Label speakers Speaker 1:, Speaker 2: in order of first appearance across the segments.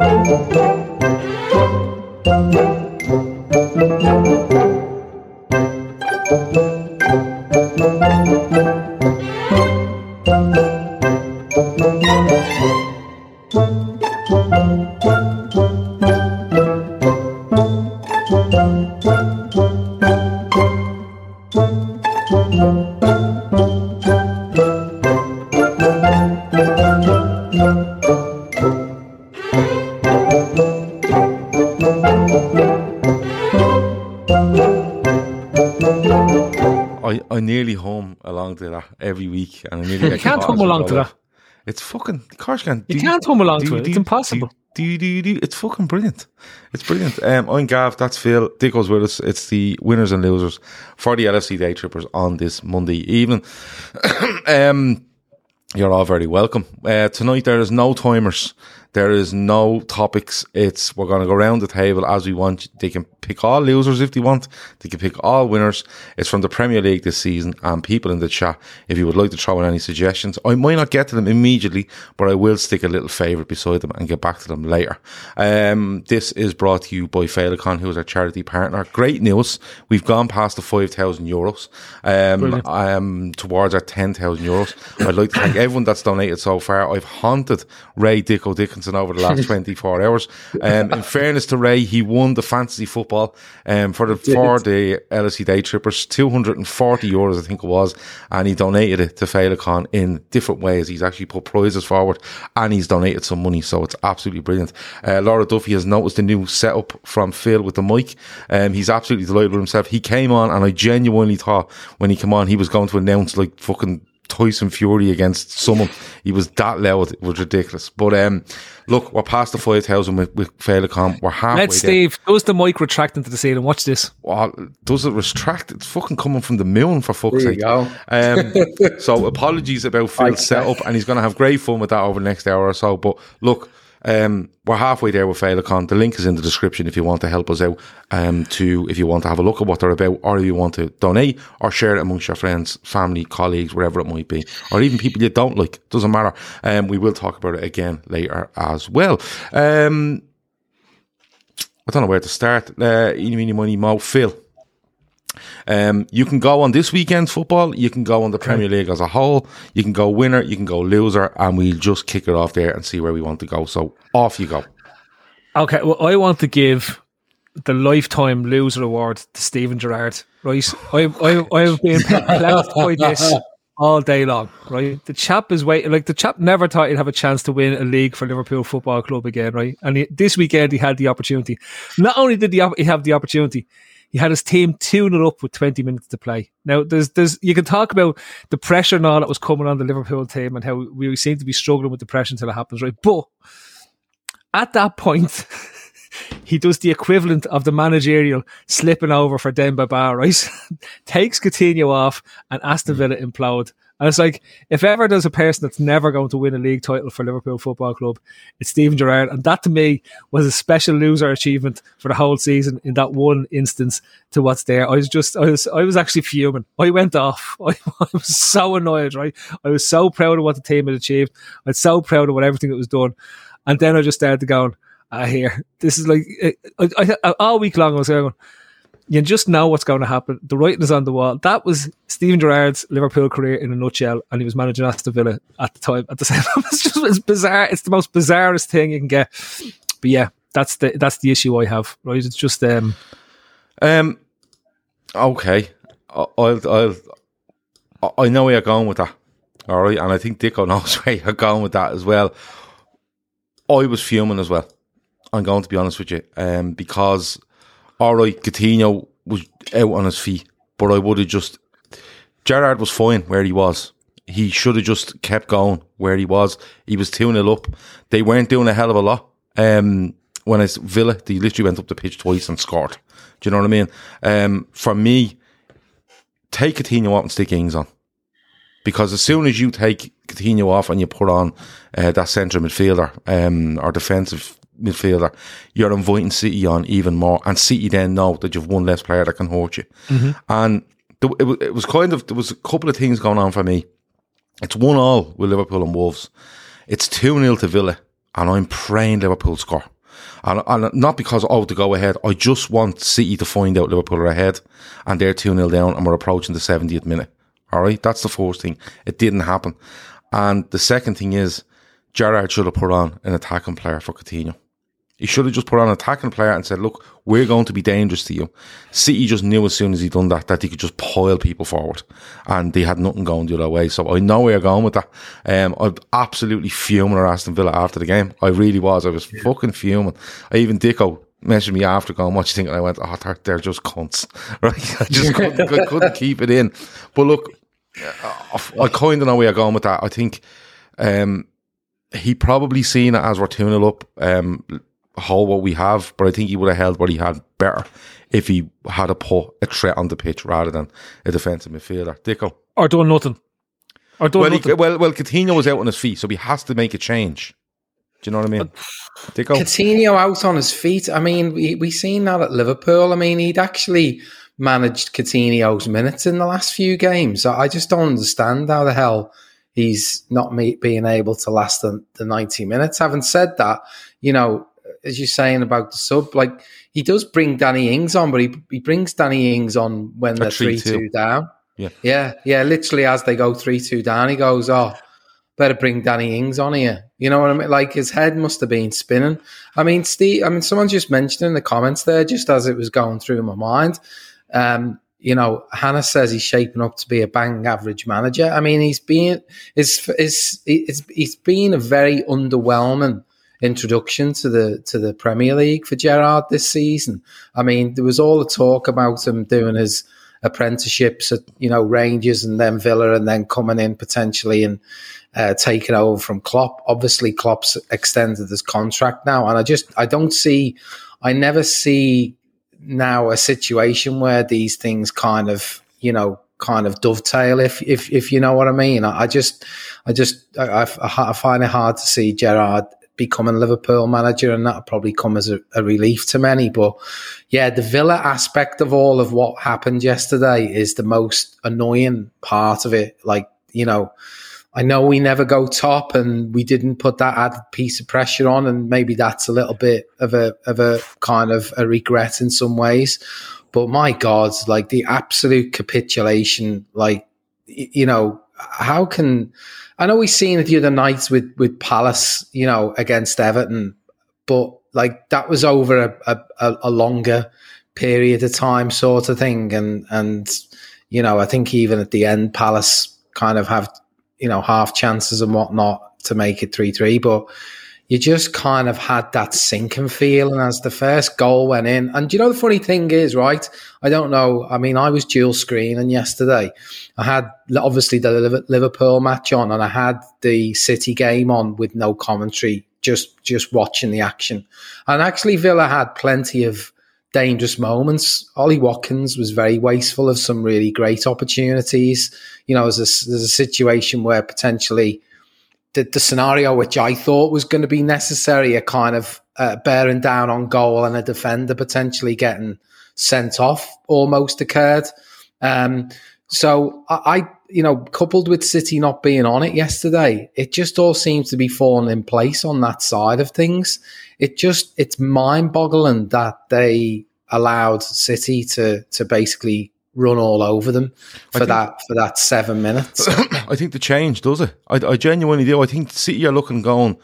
Speaker 1: I, I nearly home along to that every week, and I nearly
Speaker 2: You can't hum along to that.
Speaker 1: It's fucking, course you.
Speaker 2: You can't hum along to it. It's impossible.
Speaker 1: Do, do, do, It's fucking brilliant. It's brilliant. Um, I'm Gav. That's Phil. Dicko's with us. It's the winners and losers for the LFC Day Trippers on this Monday evening. um, you're all very welcome. Uh, tonight there is no timers. There is no topics. It's we're going to go around the table as we want. They can pick all losers if they want. They can pick all winners. It's from the Premier League this season. And people in the chat, if you would like to throw in any suggestions, I might not get to them immediately, but I will stick a little favourite beside them and get back to them later. Um, this is brought to you by Féileacáin, who is our charity partner. Great news. We've gone past the five thousand euros. Um, um, towards our ten thousand euros. I'd like to thank everyone that's donated so far. I've haunted Ray Dicko Dickinson over the last 24 hours. Um, in fairness to Ray, he won the fantasy football um, for the for the LFC Day Trippers, 240 euros, I think it was, and he donated it to Féileacáin in different ways. He's actually put prizes forward and he's donated some money, so it's absolutely brilliant. Uh, Laura Duffy has noticed the new setup from Phil with the mic. Um, he's absolutely delighted with himself. He came on, and I genuinely thought when he came on, he was going to announce like fucking Tyson Fury against someone. He was that loud. It was ridiculous. But um, look, we're past the 5,000 with, with Féileacáin. We're halfway
Speaker 2: Let's,
Speaker 1: there.
Speaker 2: Steve. Does the mic retract into the ceiling? Watch this.
Speaker 1: Well, does it retract? It's fucking coming from the moon, for fuck's
Speaker 3: There
Speaker 1: sake.
Speaker 3: you go.
Speaker 1: Um, so apologies about Phil's setup, and he's going to have great fun with that over the next hour or so. But look, um, we're halfway there with Féileacáin. The link is in the description if you want to help us out. Um, to if you want to have a look at what they're about, or if you want to donate or share it amongst your friends, family, colleagues, wherever it might be, or even people you don't like. Doesn't matter. Um, we will talk about it again later as well. Um, I don't know where to start. Uh, eeny, meeny, money, mo. Phil. Um, you can go on this weekend's football. You can go on the Premier League as a whole. You can go winner. You can go loser, and we'll just kick it off there and see where we want to go. So off you go.
Speaker 2: Okay, well, I want to give the lifetime loser award to Steven Gerrard. Right, I I I've been perplexed by this all day long. Right, the chap is waiting. Like the chap never thought he'd have a chance to win a league for Liverpool Football Club again. Right, and he, this weekend he had the opportunity. Not only did he he have the opportunity. He had his team tune it up with 20 minutes to play. Now, there's, there's, you can talk about the pressure and all that was coming on the Liverpool team and how we seem to be struggling with the pressure until it happens, right? But at that point, he does the equivalent of the managerial slipping over for Demba Ba, right? Takes Coutinho off and Aston hmm. Villa implode. And it's like, if ever there's a person that's never going to win a league title for Liverpool Football Club, it's Steven Gerrard. And that to me was a special loser achievement for the whole season in that one instance to what's there. I was just, I was, I was actually fuming. I went off. I, I was so annoyed, right? I was so proud of what the team had achieved. I was so proud of what everything that was done. And then I just started going, ah, I hear this is like I, I, I, all week long. I was going, you just know what's going to happen. The writing is on the wall. That was Steven Gerrard's Liverpool career in a nutshell, and he was managing Aston Villa at the time. At the same time, it's just it's bizarre. It's the most bizarrest thing you can get. But yeah, that's the that's the issue I have. Right, it's just um,
Speaker 1: Um, okay, I'll, I'll, I know where you're going with that. All right, and I think Dicko knows where you're going with that as well. I was fuming as well. I'm going to be honest with you, um, because all right, Coutinho was out on his feet, but I would have just Gerrard was fine where he was. He should have just kept going where he was. He was 2 0 up. They weren't doing a hell of a lot. Um, when it's Villa, they literally went up the pitch twice and scored. Do you know what I mean? Um, for me, take Coutinho out and stick Ings on. Because as soon as you take Coutinho off and you put on uh, that centre midfielder um, or defensive midfielder, you're inviting City on even more. And City then know that you've one less player that can hurt you. Mm-hmm. And th- it, was, it was kind of, there was a couple of things going on for me. It's one all with Liverpool and Wolves. It's 2 0 to Villa, and I'm praying Liverpool score. And, and not because, oh, to go ahead. I just want City to find out Liverpool are ahead, and they're 2 0 down, and we're approaching the 70th minute. All right, that's the first thing. It didn't happen. And the second thing is, Gerrard should have put on an attacking player for Coutinho. He should have just put on an attacking player and said, look, we're going to be dangerous to you. City just knew as soon as he done that, that he could just pile people forward. And they had nothing going the other way. So I know where you're going with that. Um, I'm absolutely fuming at Aston Villa after the game. I really was. I was fucking fuming. I even Dicko messaged me after going, what you think? And I went, oh, they're, they're just cunts. Right? I just couldn't, I couldn't keep it in. But look, I kind of know where you're going with that. I think, um, he probably seen it as we're 2 0 up, um, hold what we have, but I think he would have held what he had better if he had a put a threat on the pitch rather than a defensive midfielder. Dicko.
Speaker 2: Or done nothing. Or done
Speaker 1: Well, he,
Speaker 2: nothing.
Speaker 1: well, well, Coutinho was out on his feet, so he has to make a change. Do you know what I mean? Uh, Dicko.
Speaker 3: Coutinho out on his feet. I mean, we we seen that at Liverpool. I mean, he'd actually managed Coutinho's minutes in the last few games. I I just don't understand how the hell he's not me- being able to last the, the 90 minutes. Having said that, you know, as you're saying about the sub, like he does bring Danny Ings on, but he, he brings Danny Ings on when they're 3
Speaker 1: 3-2.
Speaker 3: 2 down.
Speaker 1: Yeah.
Speaker 3: Yeah. Yeah. Literally, as they go 3 2 down, he goes, Oh, better bring Danny Ings on here. You know what I mean? Like his head must have been spinning. I mean, Steve, I mean, someone just mentioned in the comments there, just as it was going through my mind, um, you know, Hannah says he's shaping up to be a bang average manager. I mean, he's been, is is it's, he's been a very underwhelming introduction to the to the Premier League for Gerrard this season. I mean, there was all the talk about him doing his apprenticeships at you know Rangers and then Villa and then coming in potentially and uh, taking over from Klopp. Obviously, Klopp's extended his contract now, and I just I don't see, I never see now a situation where these things kind of you know kind of dovetail if if if you know what I mean. I, I just I just I, I, I find it hard to see Gerrard becoming Liverpool manager, and that'll probably come as a, a relief to many. But yeah, the Villa aspect of all of what happened yesterday is the most annoying part of it. Like you know. I know we never go top, and we didn't put that added piece of pressure on, and maybe that's a little bit of a of a kind of a regret in some ways. But my God, like the absolute capitulation, like you know, how can I know we've seen it the other night with with Palace, you know, against Everton, but like that was over a, a, a longer period of time, sort of thing, and and you know, I think even at the end, Palace kind of have you know half chances and whatnot to make it three three, but you just kind of had that sinking feeling as the first goal went in. And you know, the funny thing is, right? I don't know. I mean, I was dual screening yesterday. I had obviously the Liverpool match on, and I had the City game on with no commentary, just just watching the action. And actually, Villa had plenty of dangerous moments. Ollie Watkins was very wasteful of some really great opportunities. You know, there's a, there's a situation where potentially the, the scenario which I thought was going to be necessary, a kind of uh, bearing down on goal and a defender potentially getting sent off, almost occurred. Um, so I, I, you know, coupled with City not being on it yesterday, it just all seems to be falling in place on that side of things. It just it's mind boggling that they allowed City to to basically run all over them for
Speaker 1: think-
Speaker 3: that for that seven minutes.
Speaker 1: I think the change does it. I, I genuinely do. I think City are looking going.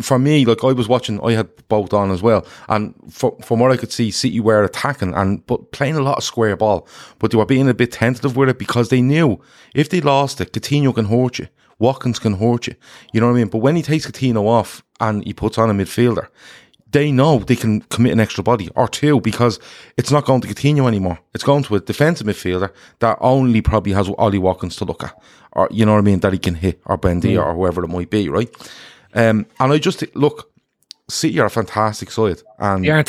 Speaker 1: For me, like I was watching, I had both on as well, and for, from what I could see, City were attacking and but playing a lot of square ball, but they were being a bit tentative with it because they knew if they lost it, Coutinho can hurt you, Watkins can hurt you. You know what I mean? But when he takes Coutinho off and he puts on a midfielder, they know they can commit an extra body or two because it's not going to Coutinho anymore. It's going to a defensive midfielder that only probably has Ollie Watkins to look at, or you know what I mean, that he can hit or Bendy or whoever it might be, right? Um, and I just look, City are a fantastic side, and
Speaker 2: They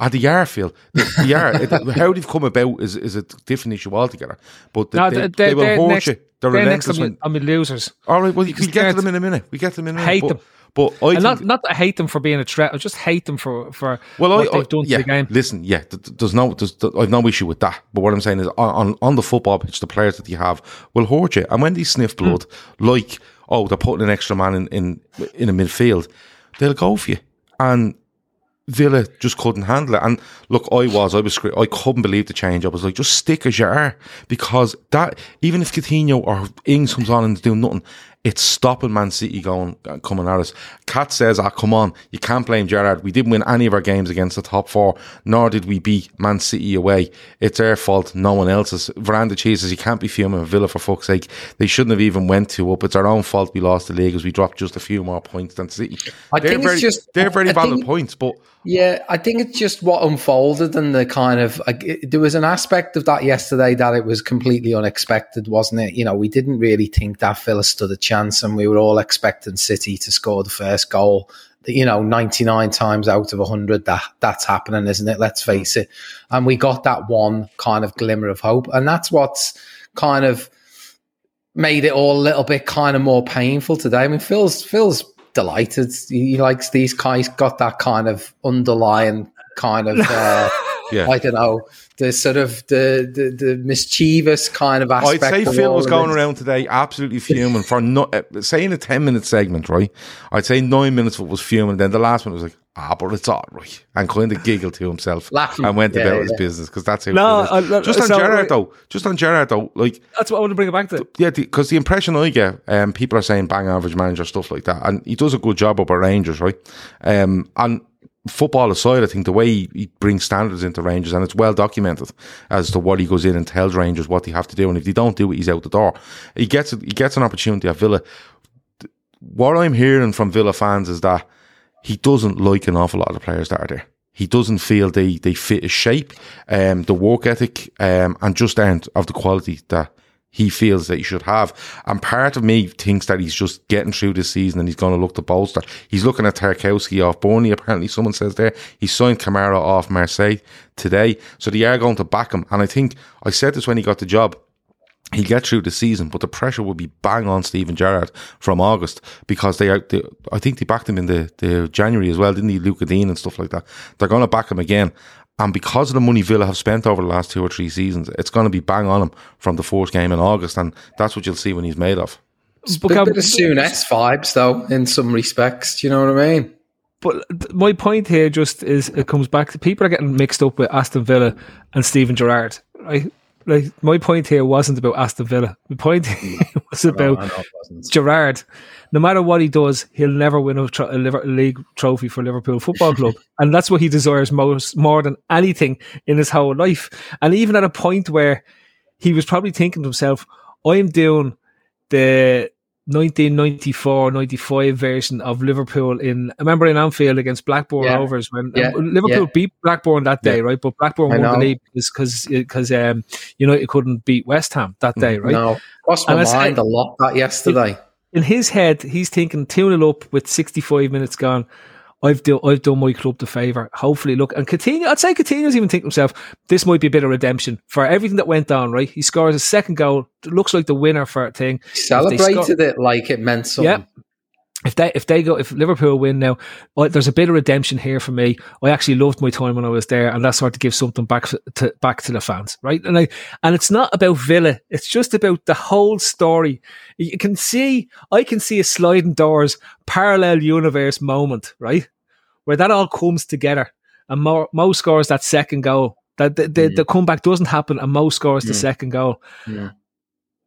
Speaker 1: at the Yar field, the, the Yar, it, how they've come about is, is a different issue altogether. But the,
Speaker 2: No,
Speaker 1: they,
Speaker 2: they're,
Speaker 1: they will
Speaker 2: next,
Speaker 1: you. They're
Speaker 2: they're next on, the, on the losers.
Speaker 1: all right, well, we get to them in a minute. We get to them in a minute.
Speaker 2: hate
Speaker 1: but,
Speaker 2: them.
Speaker 1: But I
Speaker 2: And not, not that I hate them for being a threat. I just hate them for, for
Speaker 1: well,
Speaker 2: what
Speaker 1: I,
Speaker 2: they've done
Speaker 1: yeah,
Speaker 2: to the game.
Speaker 1: listen, yeah, th- th- there's no, there's, th- I've no issue with that. But what I'm saying is, on, on the football pitch, the players that you have will hurt you. And when they sniff
Speaker 2: Hmm.
Speaker 1: blood, like oh, they're putting an extra man in in in a midfield, they'll go for you. And Villa just couldn't handle it. And look, I was, I was, I couldn't believe the change. I was like, just stick as you are, because that even if Coutinho or Ings comes on and doing nothing, it's stopping Man City going coming at us. Kat says, "Ah, come on, you can't blame Gerrard. We didn't win any of our games against the top four, nor did we beat Man City away. It's their fault, no one else's." Veranda Cheese says, "You can't be fuming Villa for fuck's sake. They shouldn't have even went two up. It's our own fault we lost the league as we dropped just a few more points than City."
Speaker 3: I
Speaker 1: they're very,
Speaker 3: just-
Speaker 1: they're very
Speaker 3: I
Speaker 1: valid
Speaker 3: think-
Speaker 1: points, but.
Speaker 3: Yeah, I think it's just what unfolded and the kind of uh, like, it, there was an aspect of that yesterday that it was completely unexpected, wasn't it? You know, we didn't really think that Villa stood a chance, and we were all expecting City to score the first goal. You know, ninety nine times out of hundred, that that's happening, isn't it? Let's hmm. face it. And we got that one kind of glimmer of hope, and that's what's kind of made it all a little bit kind of more painful today. I mean, Phil's Phil's delighted. He likes these guys got that kind of underlying kind of uh,
Speaker 1: Yeah.
Speaker 3: I don't know the sort of the the, the mischievous kind of aspect.
Speaker 1: I'd say
Speaker 3: of
Speaker 1: Phil
Speaker 3: all
Speaker 1: was going around today absolutely fuming for not uh, saying a ten minute segment, right? I'd say nine minutes of it was fuming, then the last one was like, ah, but it's all right, and kind of giggled to himself
Speaker 3: Laughing.
Speaker 1: and went
Speaker 3: Yeah,
Speaker 1: about
Speaker 3: yeah.
Speaker 1: his business because that's how.
Speaker 2: No,
Speaker 1: Phil.
Speaker 2: I- I-
Speaker 1: just on
Speaker 2: so-
Speaker 1: Gerrard though, just on Gerrard though, like
Speaker 2: That's what I want to bring it back to.
Speaker 1: yeah, because the, impression I get, um, people are saying bang average manager stuff like that, and he does a good job up at Rangers, right? Um, and football aside, I think the way he, brings standards into Rangers, and it's well documented as to what he goes in and tells Rangers what they have to do, and if they don't do it, he's out the door. He gets he gets an opportunity at Villa. What I'm hearing from Villa fans is that he doesn't like an awful lot of the players that are there. He doesn't feel they, they fit his shape, um, the work ethic, um, and just aren't of the quality that he feels that he should have. And part of me thinks that he's just getting through this season and he's going to look to bolster. He's looking at Tarkowski off Burnley, apparently someone says there. He signed Kamara off Marseille today. So they are going to back him. And I think I said this when he got the job he'll get through the season, but the pressure will be bang on Steven Gerrard from August because they are. They, I think they backed him in the, the January as well, didn't he? Lucas Digne and stuff like that. They're going to back him again. And because of the money Villa have spent over the last two or three seasons, it's going to be bang on him from the fourth game in August, and that's what you'll see when he's made of.
Speaker 3: Bit, bit of soon S vibes though, in some respects. Do you know what I mean?
Speaker 2: But my point here just is it comes back to people are getting mixed up with Aston Villa and Steven Gerrard. Right? Like my point here wasn't about Aston Villa. The point was about
Speaker 3: I know it wasn't.
Speaker 2: Gerrard. No matter what he does, he'll never win a, tro- a Liver- league trophy for Liverpool Football Club, and that's what he desires most, more than anything in his whole life. And even at a point where he was probably thinking to himself, "I'm doing the 1994-95 version of Liverpool in. I remember in Anfield against Blackburn
Speaker 3: Yeah.
Speaker 2: Rovers when
Speaker 3: Yeah.
Speaker 2: um, Liverpool
Speaker 3: Yeah.
Speaker 2: beat Blackburn that day, right? But Blackburn
Speaker 3: I
Speaker 2: won the league because because um, United couldn't beat West Ham that day, right?
Speaker 3: No, crossed my
Speaker 2: And
Speaker 3: mind a lot that yesterday.
Speaker 2: In his head, he's thinking 2 0 up with 65 minutes gone. I've done, I've done my club the favour. Hopefully, look, and Coutinho, I'd say Coutinho's even thinking himself, this might be a bit of redemption for everything that went down, right? He scores a second goal, looks like the winner for a thing.
Speaker 3: Celebrated it like it meant something.
Speaker 2: Yeah. If they if they go if Liverpool win now, I, there's a bit of redemption here for me. I actually loved my time when I was there, and that's sort to give something back to back to the fans, right? And I and it's not about Villa; it's just about the whole story. You can see, I can see a sliding doors parallel universe moment, right, where that all comes together, and Mo, Mo scores that second goal. That the, the,
Speaker 3: Mm.
Speaker 2: the comeback doesn't happen, and Mo scores the
Speaker 3: Mm.
Speaker 2: second goal.
Speaker 3: Yeah.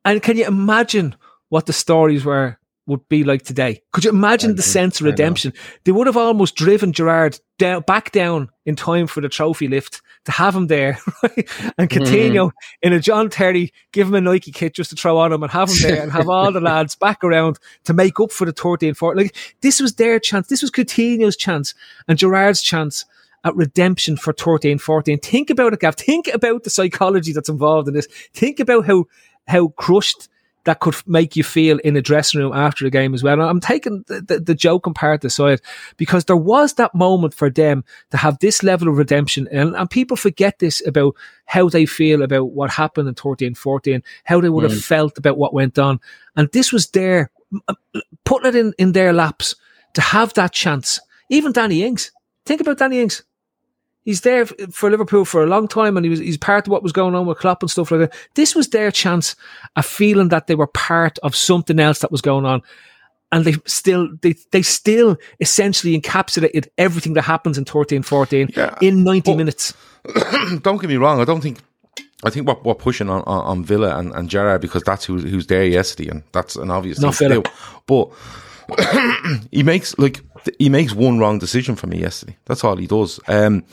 Speaker 2: And can you imagine what the stories were would be like today? Could you imagine
Speaker 3: I
Speaker 2: the sense of redemption? They would have almost driven Gerrard down, back down in time for the trophy lift to have him there, right? And
Speaker 3: Mm-hmm.
Speaker 2: Coutinho in a John Terry, give him a Nike kit just to throw on him and have him there and have all the lads back around to make up for the 13 4. Like, this was their chance. This was Coutinho's chance and Gerrard's chance at redemption for 13 14. Think about it, Gav. Think about the psychology that's involved in this. Think about how, how crushed that could make you feel in a dressing room after the game as well. And I'm taking the, the, the joking part aside because there was that moment for them to have this level of redemption. And, and people forget this about how they feel about what happened in 13 14, how they would have
Speaker 3: Mm.
Speaker 2: felt about what went on. And this was there, putting it in, in their laps to have that chance. Even Danny Ings. Think about Danny Ings. He's there for Liverpool for a long time, and he was he's part of what was going on with Klopp and stuff like that. This was their chance, a feeling that they were part of something else that was going on, and they still they they still essentially encapsulated everything that happens in 13-14
Speaker 1: Yeah,
Speaker 2: in ninety
Speaker 1: but-
Speaker 2: minutes.
Speaker 1: don't get me wrong. I don't think. I think we're, we're pushing on, on, on Villa and, and Gerrard because that's who, who's there yesterday, and that's an obvious
Speaker 2: Not
Speaker 1: thing
Speaker 2: Villa.
Speaker 1: But he makes like he makes one wrong decision for me yesterday. That's all he does. Um,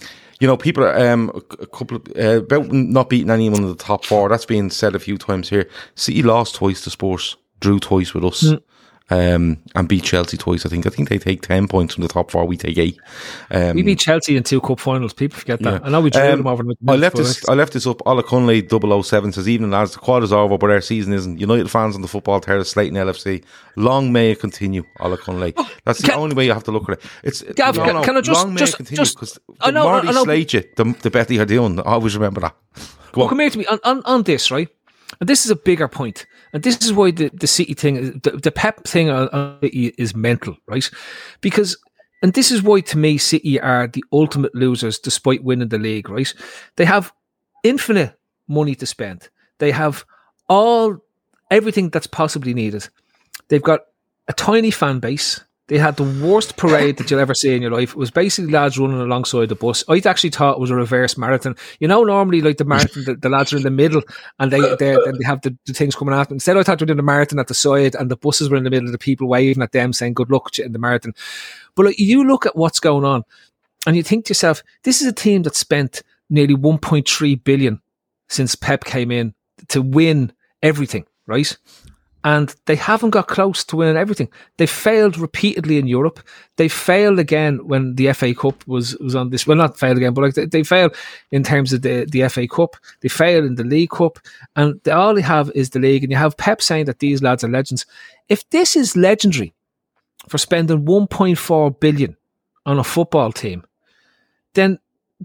Speaker 1: you know, people are um, a, couple of, uh, about not beating anyone in the top four. That's being said a few times here. City lost twice to Spurs, drew twice with us. Um, and beat Chelsea twice. I think. I think they take ten points from the top four. We take eight. Um,
Speaker 2: We beat Chelsea in two cup finals. People forget that.
Speaker 1: Yeah.
Speaker 2: I know we drew
Speaker 1: Um,
Speaker 2: them over. the
Speaker 1: I left this. I left this up. Ola Cunley 007 says, "Evening lads, the quad is over, but our season isn't. United fans on the football terrace, Slayton LFC. Long may it continue." Ola Cunley. That's the
Speaker 2: Oh, can-
Speaker 1: only way you have to look at it. It's
Speaker 2: Gav,
Speaker 1: no,
Speaker 2: can-
Speaker 1: no,
Speaker 2: can I just-
Speaker 1: long may
Speaker 2: just-
Speaker 1: it continue because the
Speaker 2: I know,
Speaker 1: more
Speaker 2: I
Speaker 1: they slate you, the, the better you're doing. I always remember that. Go
Speaker 2: Well, come here to me on, on, on this, right? And this is a bigger point. And this is why the, the City thing, the, the Pep thing is mental, right? Because, and this is why to me City are the ultimate losers despite winning the league, right? They have infinite money to spend. They have all, everything that's possibly needed. They've got a tiny fan base. They had the worst parade that you'll ever see in your life. It was basically lads running alongside the bus. I actually thought it was a reverse marathon. You know, normally like the marathon, the, the lads are in the middle and they they have the, the things coming at them. Instead, I thought they were doing the marathon at the side and the buses were in the middle of the people waving at them saying "Good luck" in the marathon. But like, you look at what's going on, and you think to yourself, this is a team that spent nearly 1.3 billion since Pep came in to win everything, right? And they haven't got close to winning everything. They failed repeatedly in Europe. They failed again when the FA Cup was, was on this. Well, not failed again, but like they, they failed in terms of the, the FA Cup. They failed in the League Cup. And they, all they have is the league. And you have Pep saying that these lads are legends. If this is legendary for spending 1.4 billion on a football team, then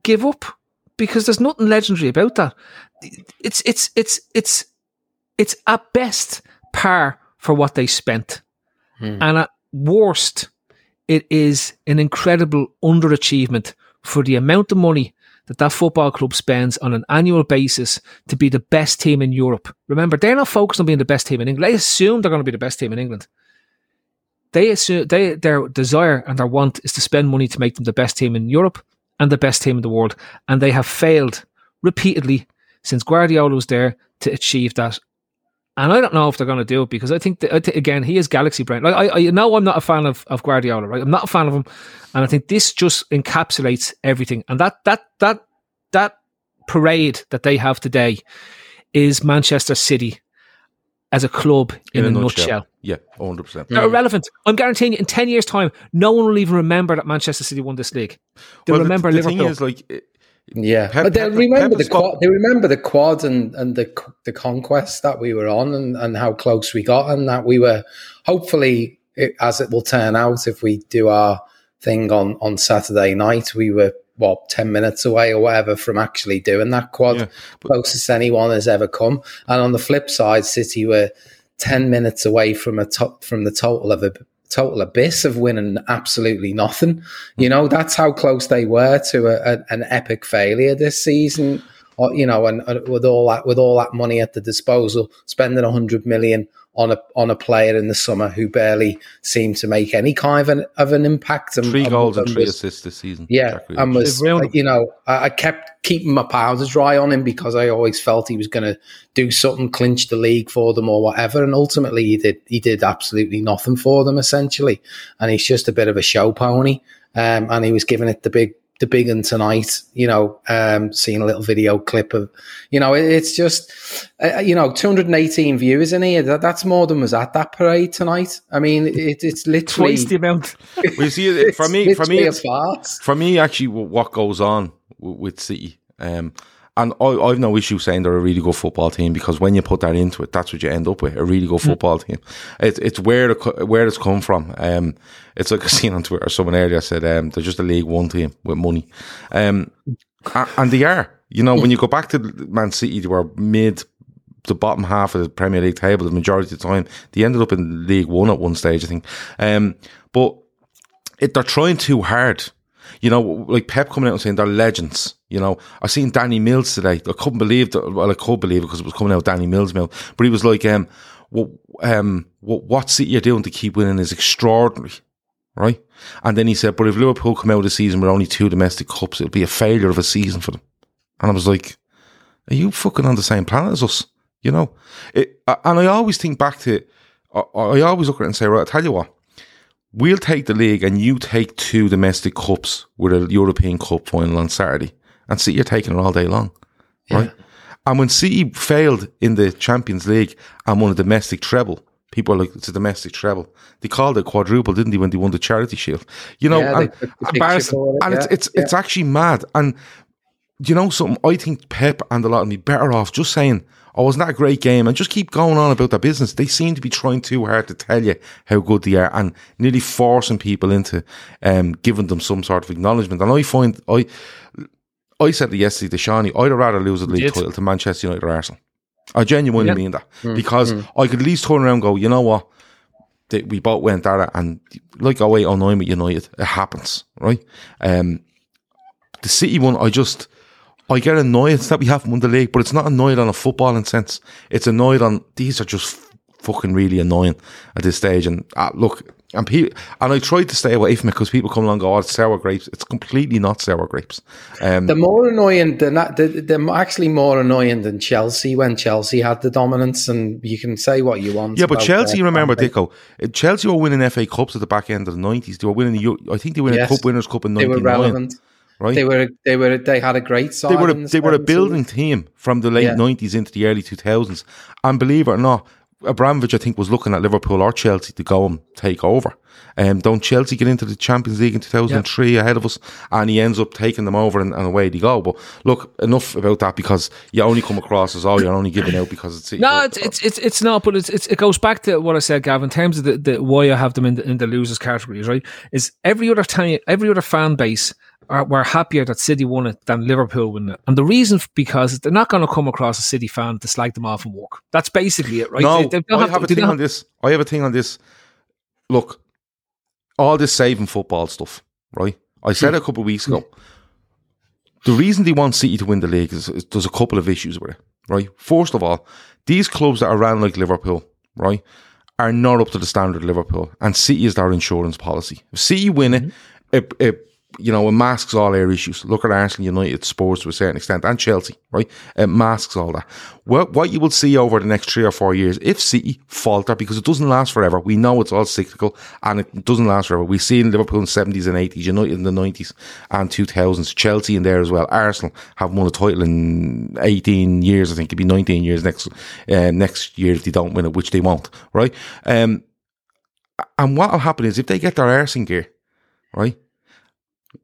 Speaker 2: give up because there's nothing legendary about that. It's it's it's it's it's at best par for what they spent,
Speaker 3: Hmm.
Speaker 2: and at worst, it is an incredible underachievement for the amount of money that that football club spends on an annual basis to be the best team in Europe. Remember, they're not focused on being the best team in England. They assume they're going to be the best team in England. They assume they their desire and their want is to spend money to make them the best team in Europe and the best team in the world, and they have failed repeatedly since Guardiola was there to achieve that. And I don't know if they're going to do it because I think that, I again he is galaxy brain. Like I, I know I'm not a fan of, of Guardiola, right? I'm not a fan of him, and I think this just encapsulates everything. And that that that that parade that they have today is Manchester City as a club in, a, nutshell.
Speaker 1: Yeah, 100%.
Speaker 2: They're irrelevant. I'm guaranteeing you in 10 years' time, no one will even remember that Manchester City won this league. They'll
Speaker 1: Well,
Speaker 2: remember
Speaker 1: the,
Speaker 2: Liverpool.
Speaker 1: thing is, like,
Speaker 3: Yeah,
Speaker 1: Pep-
Speaker 3: but they
Speaker 1: Pep-
Speaker 3: remember
Speaker 1: Pep
Speaker 3: the quad. They remember the quad and and the the conquest that we were on and, and how close we got and that we were hopefully it, as it will turn out if we do our thing on on Saturday night we were what ten minutes away or whatever from actually doing that quad
Speaker 1: Yeah,
Speaker 3: closest anyone has ever come. And on the flip side, City were ten minutes away from a top from the total of a total abyss of winning absolutely nothing. You know, that's how close they were to a, a, an epic failure this season. Or, you know, and, and with all that with all that money at the disposal, spending hundred million on a on a player in the summer who barely seemed to make any kind of an, of an impact. And,
Speaker 1: three goals and
Speaker 3: and
Speaker 1: three
Speaker 3: was-
Speaker 1: assists this season.
Speaker 3: yeah, and was
Speaker 2: They've ruined him.
Speaker 3: you know I, I kept keeping my powder dry on him because I always felt he was going to do something, clinch the league for them or whatever, and ultimately he did. He did absolutely nothing for them essentially, and he's just a bit of a show pony. Um, and he was giving it the big the big one tonight. You know, um, seeing a little video clip of, you know, it, it's just, uh, you know, 218 viewers in here. That, that's more than was at that parade tonight. I mean, it, it's literally
Speaker 2: Twice the amount.
Speaker 1: Well, you see, it- for me, for me, it's, for me, actually, what goes on w- with City, um, and I, I've no issue saying they're a really good football team because when you put that into it, that's what you end up with—a really good football team. It's it's where the, where it's come from. Um, it's like I seen on Twitter someone earlier said um, they're just a League One team with money, um, and they are. You know, when you go back to Man City, they were mid the bottom half of the Premier League table the majority of the time. They ended up in League One at one stage, I think. Um, but it, they're trying too hard. You know, like Pep coming out and saying they're legends. You know, I seen Danny Mills today. I couldn't believe that. Well, I could believe it because it was coming out Danny Mills' mouth. But he was like, um, what, um, what, what City are doing to keep winning is extraordinary, right? And then he said, but if Liverpool come out of the season with only two domestic cups, it'll be a failure of a season for them. And I was like, are you fucking on the same planet as us? You know, it, and I always think back to, I, I always look at it and say, right, I tell you what, we'll take the league and you take two domestic cups with a European Cup final on Saturday and see you're taking it all day long, right? And when City failed in the Champions League and won a domestic treble, people are like, it's a domestic treble. They called it quadruple, didn't they, when they won the Charity Shield? You know,
Speaker 3: Yeah,
Speaker 1: and,
Speaker 3: took the
Speaker 1: and
Speaker 3: picture for it,
Speaker 1: and it's
Speaker 3: yeah,
Speaker 1: it's it's actually mad. And you know something? I think Pep and a lot of me better off just saying, "Oh, wasn't that a great game?" and just keep going on about their business. They seem to be trying too hard to tell you how good they are and nearly forcing people into um, giving them some sort of acknowledgement. And I find I I said it yesterday to Shawnee, I'd rather lose a league title to Manchester United or Arsenal. I genuinely
Speaker 2: Yeah.
Speaker 1: mean that because I could at least turn around and go, you know what? We both went at it, and like 08, 09 with United, it happens, right? Um, the City one, I just, I get annoyed that we haven't won the league, but it's not annoyed on a footballing sense. It's annoyed on these are just fucking really annoying at this stage. And uh, look, and people, and I tried to stay away from it because people come along and go, "Oh, it's sour grapes." It's completely not sour grapes. Um,
Speaker 3: They're more annoying than that. They're, they're actually more annoying than Chelsea when Chelsea had the dominance, and you can say what you want.
Speaker 1: yeah, but Chelsea, remember. Dicko, uh, Chelsea were winning FA Cups at the back end of the nineties. They were winning the, I think they were
Speaker 3: Yes.
Speaker 1: Cup Winners' Cup in
Speaker 3: They were
Speaker 1: ninety nine.
Speaker 3: Relevant.
Speaker 1: Right?
Speaker 3: They were. They were. They had a great side.
Speaker 1: they were a,
Speaker 3: the
Speaker 1: they were a building team from the late
Speaker 3: Yeah.
Speaker 1: nineties into the early two thousands. And believe it or not, Abramovich I think was looking at Liverpool or Chelsea to go and take over. Um, don't Chelsea get into the Champions League in two thousand and three ahead of us, and he ends up taking them over and, and away they go. But look, enough about that because you only come across as oh you're only giving out because it's
Speaker 2: No, it's it's it's, it's not, but it's, it's it goes back to what I said, Gav. In terms of the, the why I have them in the, in the losers categories, right? Is every other time, every other fan base are were happier that City won it than Liverpool won it, and the reason because they're not going to come across a City fan to slag them off and walk. That's basically it, right?
Speaker 1: No,
Speaker 2: They-
Speaker 1: I have
Speaker 2: to-
Speaker 1: a thing on this. I have a thing on this. Look, all this saving football stuff, right? I said it a couple of weeks ago. The reason they want City to win the league is, is there's a couple of issues with it, right? First of all, these clubs that are ran like Liverpool, right, are not up to the standard of Liverpool, and City is their insurance policy. If City win it, mm-hmm. it, it you know, it masks all their issues. Look at Arsenal, United, Spurs to a certain extent, and Chelsea, right? It masks all that. What, what you will see over the next three or four years, if City falter, because it doesn't last forever, we know it's all cyclical and it doesn't last forever. We see in Liverpool in the 70s and 80s, United in the 90s and 2000s, Chelsea in there as well. Arsenal have won a title in 18 years, I think it'll be 19 years next, uh, next year if they don't win it, which they won't, right? Um, and what will happen is if they get their arse in gear, right?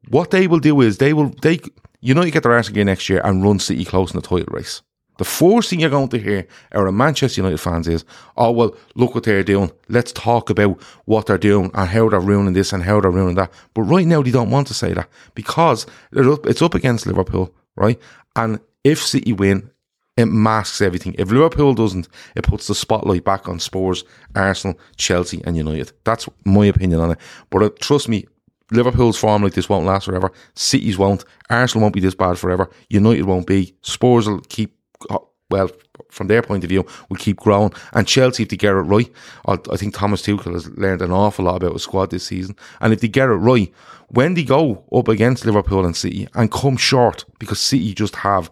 Speaker 1: What they will do is they will they you know you get their arse again next year and run City close in the title race. The first thing you're going to hear out of Manchester United fans is, "Oh well, look what they're doing. Let's talk about what they're doing and how they're ruining this and how they're ruining that." But right now they don't want to say that because up, it's up against Liverpool, right? And if City win, it masks everything. If Liverpool doesn't, it puts the spotlight back on Spurs, Arsenal, Chelsea, and United. That's my opinion on it. But uh, trust me, Liverpool's form like this won't last forever. City's won't. Arsenal won't be this bad forever. United won't be. Spurs will keep. uh, Well, from their point of view, will keep growing. And Chelsea, if they get it right, I think Thomas Tuchel has learned an awful lot about his squad this season. And if they get it right, when they go up against Liverpool and City and come short, because City just have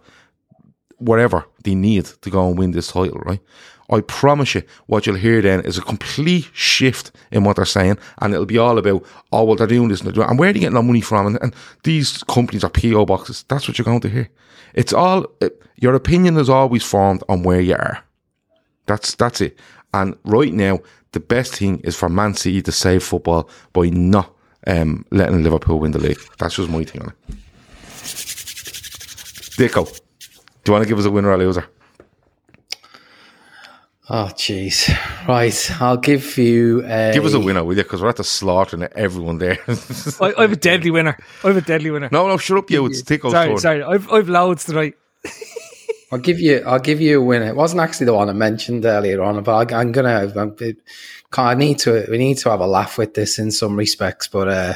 Speaker 1: whatever they need to go and win this title, right? I promise you, what you'll hear then is a complete shift in what they're saying, and it'll be all about, oh, well, they're doing this and they're doing, and where are they getting their money from? And, and these companies are PO boxes. That's what you're going to hear. It's all it, your opinion is always formed on where you are. That's that's it. And right now, the best thing is for Man City to save football by not um, letting Liverpool win the league. That's just my thing on it. Dicko. Do you want to give us a winner or a loser?
Speaker 3: Oh, jeez. Right, I'll give you. A,
Speaker 1: Give us a winner, will you? Because we're at the slaughtering everyone there.
Speaker 2: I, I have a deadly winner. I have a deadly winner.
Speaker 1: no, no, shut up, you. It's Dicko's
Speaker 2: sorry,
Speaker 1: turn.
Speaker 2: sorry. I've I've loads tonight.
Speaker 3: I'll give you. I'll give you a winner. It wasn't actually the one I mentioned earlier on, but I, I'm gonna. I'm, it, I need to. We need to have a laugh with this in some respects. But uh,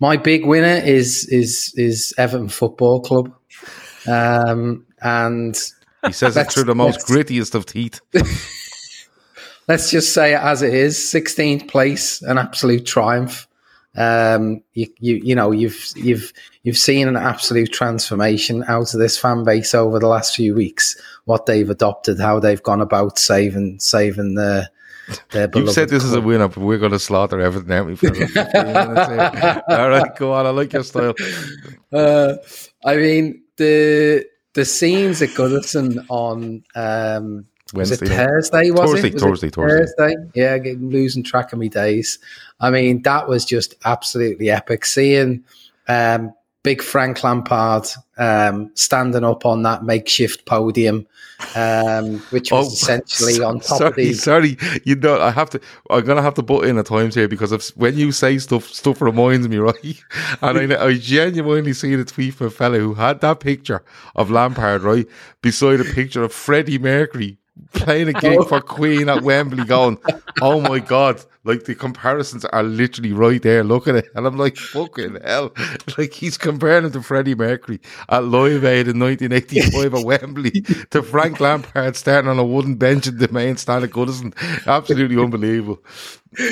Speaker 3: my big winner is is is Everton Football Club, um, and
Speaker 1: He says it through the most grittiest of teeth.
Speaker 3: let's just say it as it is. 16th place, an absolute triumph. Um, you, you, you know, you've you've you've seen an absolute transformation out of this fan base over the last few weeks. What they've adopted, how they've gone about saving saving their their
Speaker 1: You've said this is a
Speaker 3: club.
Speaker 1: winner, but we're going to slaughter everything, aren't we? For about 15 minutes here? All right, go on. I like your style.
Speaker 3: Uh, I mean the the scenes at Goodison on um, was it Thursday? Was
Speaker 1: Thursday,
Speaker 3: it? Was
Speaker 1: Thursday,
Speaker 3: it
Speaker 1: Thursday.
Speaker 3: Thursday. Yeah, getting losing track of my days. I mean, that was just absolutely epic. Seeing um, big Frank Lampard um, standing up on that makeshift podium, um, which was essentially on top
Speaker 1: Oh, sorry,
Speaker 3: of the.
Speaker 1: Sorry, you know, I have to. I'm gonna have to butt in at times here because if, when you say stuff, stuff reminds me, right? And I, I genuinely seen a tweet from a fella who had that picture of Lampard, right, beside a picture of Freddie Mercury playing a gig for Queen at Wembley, going, "Oh my god!" Like the comparisons are literally right there. Look at it, and I'm like, "Fucking hell!" Like he's comparing him to Freddie Mercury at Live Aid in 1985 at Wembley to Frank Lampard starting on a wooden bench in the main stand at Goodison. Absolutely unbelievable.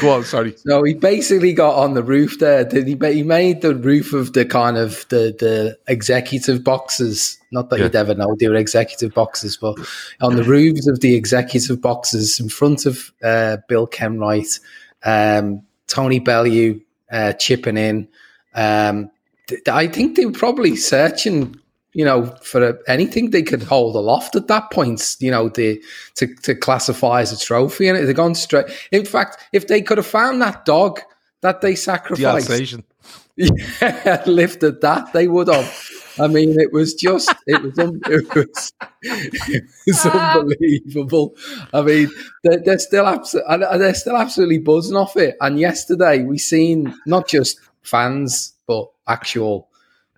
Speaker 1: Go on, sorry.
Speaker 3: So he basically got on the roof there. Did he? He made the roof of the kind of the the executive boxes. Not that
Speaker 1: Yeah.
Speaker 3: you'd ever know they were executive boxes, but on the roofs of the executive boxes in front of uh, Bill Kenwright, um, Tony Bellew uh, chipping in. Um, th- I think they were probably searching, you know, for a, anything they could hold aloft at that point, you know, the, to, to classify as a trophy. And they've gone straight. In fact, if they could have found that dog that they sacrificed, yeah, lifted that, they would have. I mean, it was just, it was, un- it was, it was ah. unbelievable. I mean, they're, they're still absolutely, they're still absolutely buzzing off it. And yesterday we seen not just fans, but actual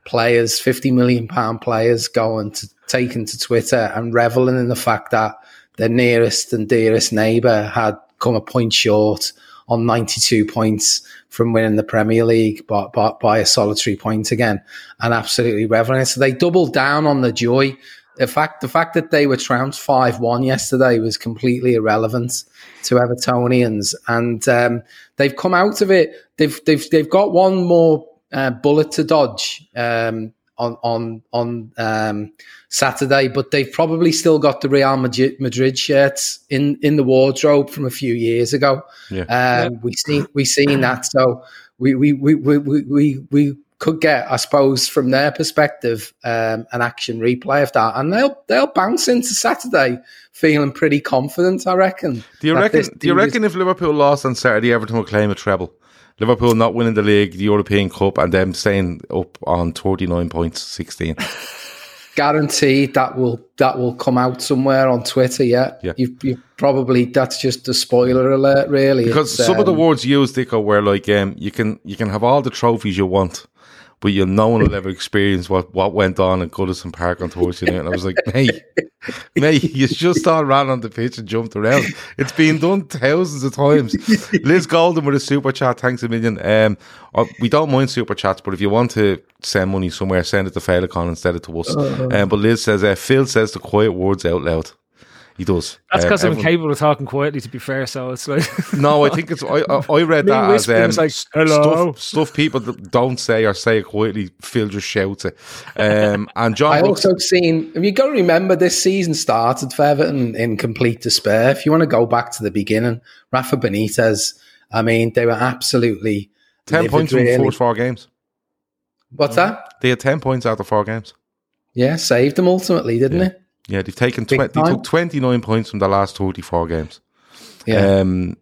Speaker 3: players, fifty million pound players, going to taking to Twitter and reveling in the fact that their nearest and dearest neighbour had come a point short on 92 points from winning the Premier League by, by, by a solitary point again and absolutely reveling. So they doubled down on the joy. The fact, the fact that they were trounced 5 1 yesterday was completely irrelevant to Evertonians. And um, they've come out of it. They've, they've, they've got one more uh, bullet to dodge um, on, on, on um, Saturday, but they've probably still got the Real Madrid, Madrid shirts in, in the wardrobe from a few years ago.
Speaker 1: Yeah.
Speaker 3: Um, we seen we seen that, so we we, we, we, we, we we could get, I suppose, from their perspective, um, an action replay of that, and they'll they'll bounce into Saturday feeling pretty confident. I reckon.
Speaker 1: Do you reckon? Do you
Speaker 3: team is-
Speaker 1: reckon if Liverpool lost on Saturday, Everton will claim a treble? Liverpool not winning the league, the European Cup, and them staying up on thirty nine points, sixteen.
Speaker 3: guaranteed that will that will come out somewhere on Twitter. Yeah,
Speaker 1: Yeah.
Speaker 3: You, you probably that's just a spoiler alert, really.
Speaker 1: Because
Speaker 3: It's,
Speaker 1: some of the
Speaker 3: um,
Speaker 1: words used, Dicko, were like, um, you can you can have all the trophies you want, but you no one will ever experience what, what went on at Goodison Park on Thursday night. And I was like, mate, mate, you just all ran on the pitch and jumped around. It's been done thousands of times. Liz Golden with a super chat, thanks a million. Um, uh, we don't mind super chats, but if you want to send money somewhere, send it to Féileacáin instead of to us. Um, but Liz says, uh, Phil says the quiet words out loud. He does.
Speaker 2: That's
Speaker 1: Um,
Speaker 2: because I'm
Speaker 1: everyone-
Speaker 2: incapable of talking quietly. To be fair, so it's like
Speaker 1: no, I think it's. I I, I read that as
Speaker 2: whispering
Speaker 1: um,
Speaker 2: like, "Hello."
Speaker 1: stuff stuff people don't say or say it quietly. Phil just shouts it. Um, and John
Speaker 3: I
Speaker 1: Brooks,
Speaker 3: also seen. Have you got to remember this season started for Everton in complete despair? If you want to go back to the beginning, Rafa Benitez. I mean, they were absolutely
Speaker 1: ten
Speaker 3: livid,
Speaker 1: points from the first four games.
Speaker 3: What's that?
Speaker 1: They had ten points out of four games.
Speaker 3: Yeah, saved them ultimately, didn't
Speaker 1: Yeah.
Speaker 3: it?
Speaker 1: Yeah, they've taken twenty. They took twenty nine points from the last thirty four games.
Speaker 3: Yeah.
Speaker 1: Um,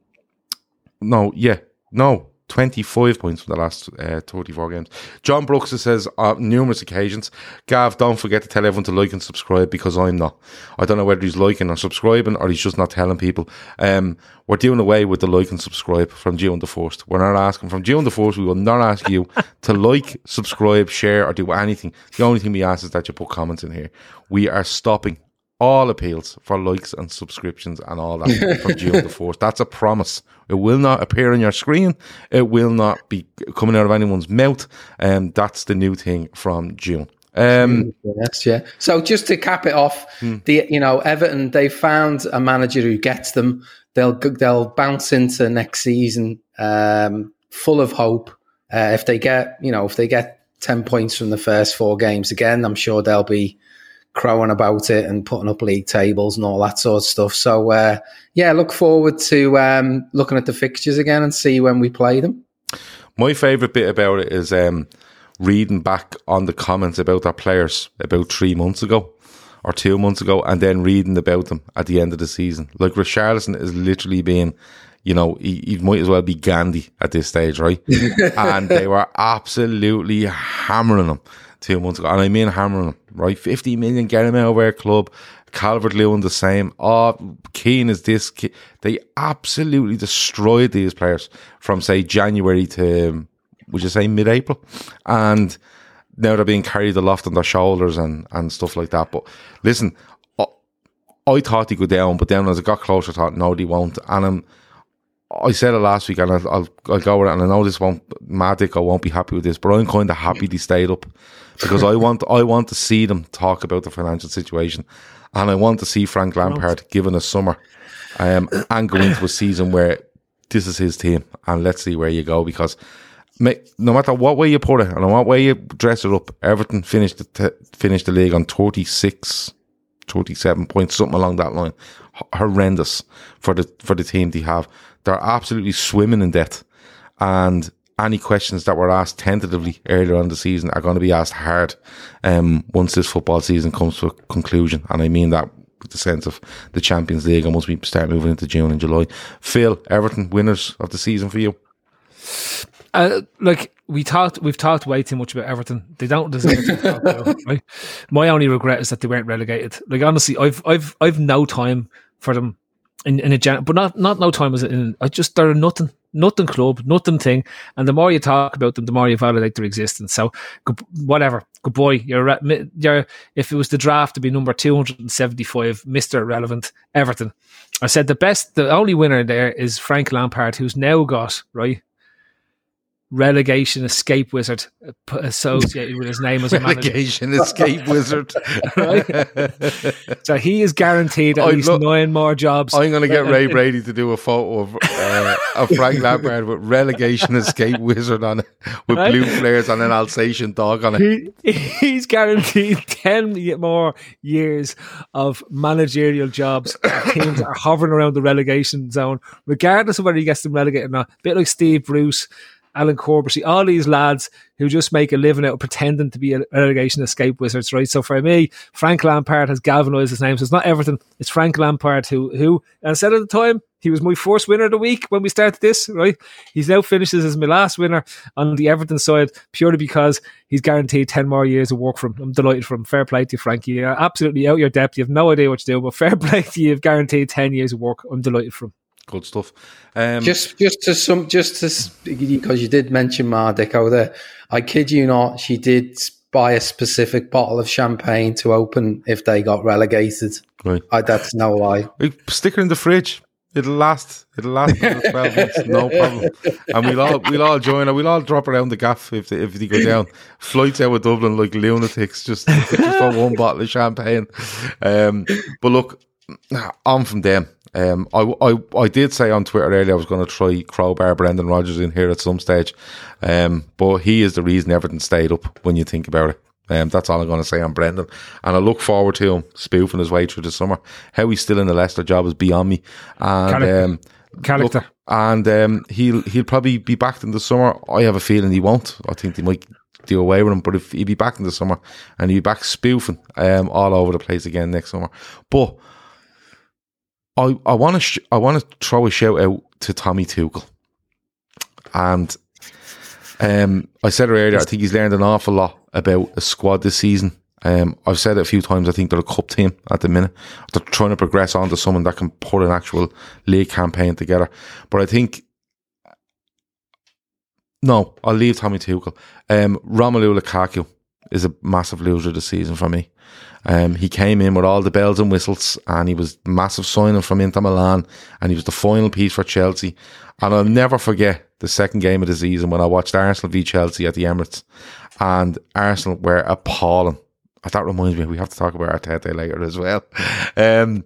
Speaker 1: no, yeah, no, 25 points from the last uh, 34 games. John Brooks says on numerous occasions, Gav, don't forget to tell everyone to like and subscribe because I'm not. I don't know whether he's liking or subscribing or he's just not telling people. Um, we're doing away with the like and subscribe from June the 1st. We're not asking from June the 1st, we will not ask you to like, subscribe, share, or do anything. The only thing we ask is that you put comments in here. We are stopping all appeals for likes and subscriptions and all that from June the 4th. That's a promise. It will not appear on your screen. It will not be coming out of anyone's mouth. And um, that's the new thing from June. Um,
Speaker 3: yes, yeah. So just to cap it off, hmm. the you know Everton they found a manager who gets them. They'll they'll bounce into next season um, full of hope. Uh, if they get you know if they get ten points from the first four games again, I'm sure they'll be crowing about it and putting up league tables and all that sort of stuff. So uh, yeah, look forward to um, looking at the fixtures again and see when we play them.
Speaker 1: My favourite bit about it is um, reading back on the comments about our players about three months ago or two months ago, and then reading about them at the end of the season. Like Richarlison is literally being, you know, he, he might as well be Gandhi at this stage, right? and they were absolutely hammering him two months ago, and I mean hammering him, right? 50 million, get him out of our club. Calvert Lewin the same. Oh, Keane is this. They absolutely destroyed these players from say January to, would you say mid April? And now they're being carried aloft on their shoulders and, and stuff like that. But listen, I thought he would go down, but then as it got closer, I thought, no, he won't. And I'm, I said it last week, and I'll, I'll, I'll go with it. And I know this won't, Matic, I won't be happy with this, but I'm kind of happy they stayed up because I want, I want to see them talk about the financial situation, and I want to see Frank Lampard given a summer, um, and go into a season where this is his team, and let's see where you go because. No matter what way you put it and what way you dress it up, Everton finished the t- finished the league on 36, 27 points, something along that line. H- horrendous for the for the team they have. They're absolutely swimming in debt. And any questions that were asked tentatively earlier on the season are going to be asked hard um, once this football season comes to a conclusion. And I mean that with the sense of the Champions League and once we start moving into June and July. Phil, Everton, winners of the season for you?
Speaker 2: Uh, like we talked, we've talked way too much about Everton. They don't deserve to talk about. Right? My only regret is that they weren't relegated. Like honestly, I've I've I've no time for them in, in a gen- but not not no time as in I just they're nothing nothing club nothing thing. And the more you talk about them the more you validate their existence. So whatever. Good boy. You're you're if it was the draft to be number 275 Mr Relevant Everton. I said the best the only winner there is Frank Lampard who's now got right relegation escape wizard associated with his name as a
Speaker 1: relegation manager. escape wizard.
Speaker 2: so he is guaranteed at i least nine more jobs.
Speaker 1: I'm going to get Ray Brady to do a photo of, uh, of Frank Lampard with relegation escape wizard on it, with right? blue flares and an Alsatian dog on it.
Speaker 2: He, he's guaranteed ten more years of managerial jobs. Teams are hovering around the relegation zone, regardless of whether he gets them relegated or not. A bit like Steve Bruce Alan Corbett, all these lads who just make a living out of pretending to be relegation escape wizards, right? So for me, Frank Lampard has galvanised his name. So it's not Everton, it's Frank Lampard who, who, and I said at the time, he was my first winner of the week when we started this, right? He's now finishes as my last winner on the Everton side purely because he's guaranteed 10 more years of work from. I'm delighted from Fair play to you, Frankie. You're absolutely out your depth. You have no idea what you do, but fair play to you. You've guaranteed 10 years of work. I'm delighted from
Speaker 1: good stuff.
Speaker 3: Um, just, just to some, just to because you did mention Mardico there. I kid you not, she did buy a specific bottle of champagne to open if they got relegated. Right, I, that's no lie.
Speaker 1: Stick her in the fridge. It'll last. It'll last twelve months, no problem. And we'll all we'll all join. Her. We'll all drop around the gaff if they, if they go down. Flights out of Dublin like lunatics, just just for one bottle of champagne. Um, but look, on from them. Um, I, I, I did say on Twitter earlier I was going to try crowbar Brendan Rodgers in here at some stage, um, but he is the reason everything stayed up when you think about it. Um, that's all I'm going to say on Brendan. And I look forward to him spoofing his way through the summer. How he's still in the Leicester job is beyond me. And. Um,
Speaker 2: Character.
Speaker 1: Look, and um, he'll he'll probably be back in the summer. I have a feeling he won't. I think they might do away with him. But if he'll be back in the summer and he'll be back spoofing um, all over the place again next summer. But I I want to I want to throw a shout out to Tommy Tuchel, and Um, I said earlier. I think he's learned an awful lot about a squad this season. Um, I've said it a few times. I think they're a cup team at the minute. They're trying to progress on to someone that can put an actual league campaign together. But I think no, I'll leave Tommy Tuchel. Um, Romelu Lukaku is a massive loser this season for me. Um, he came in with all the bells and whistles, and he was massive signing from Inter Milan, and he was the final piece for Chelsea. And I'll never forget the second game of the season when I watched Arsenal v Chelsea at the Emirates, and Arsenal were appalling. That reminds me, we have to talk about Arteta later as well. Um,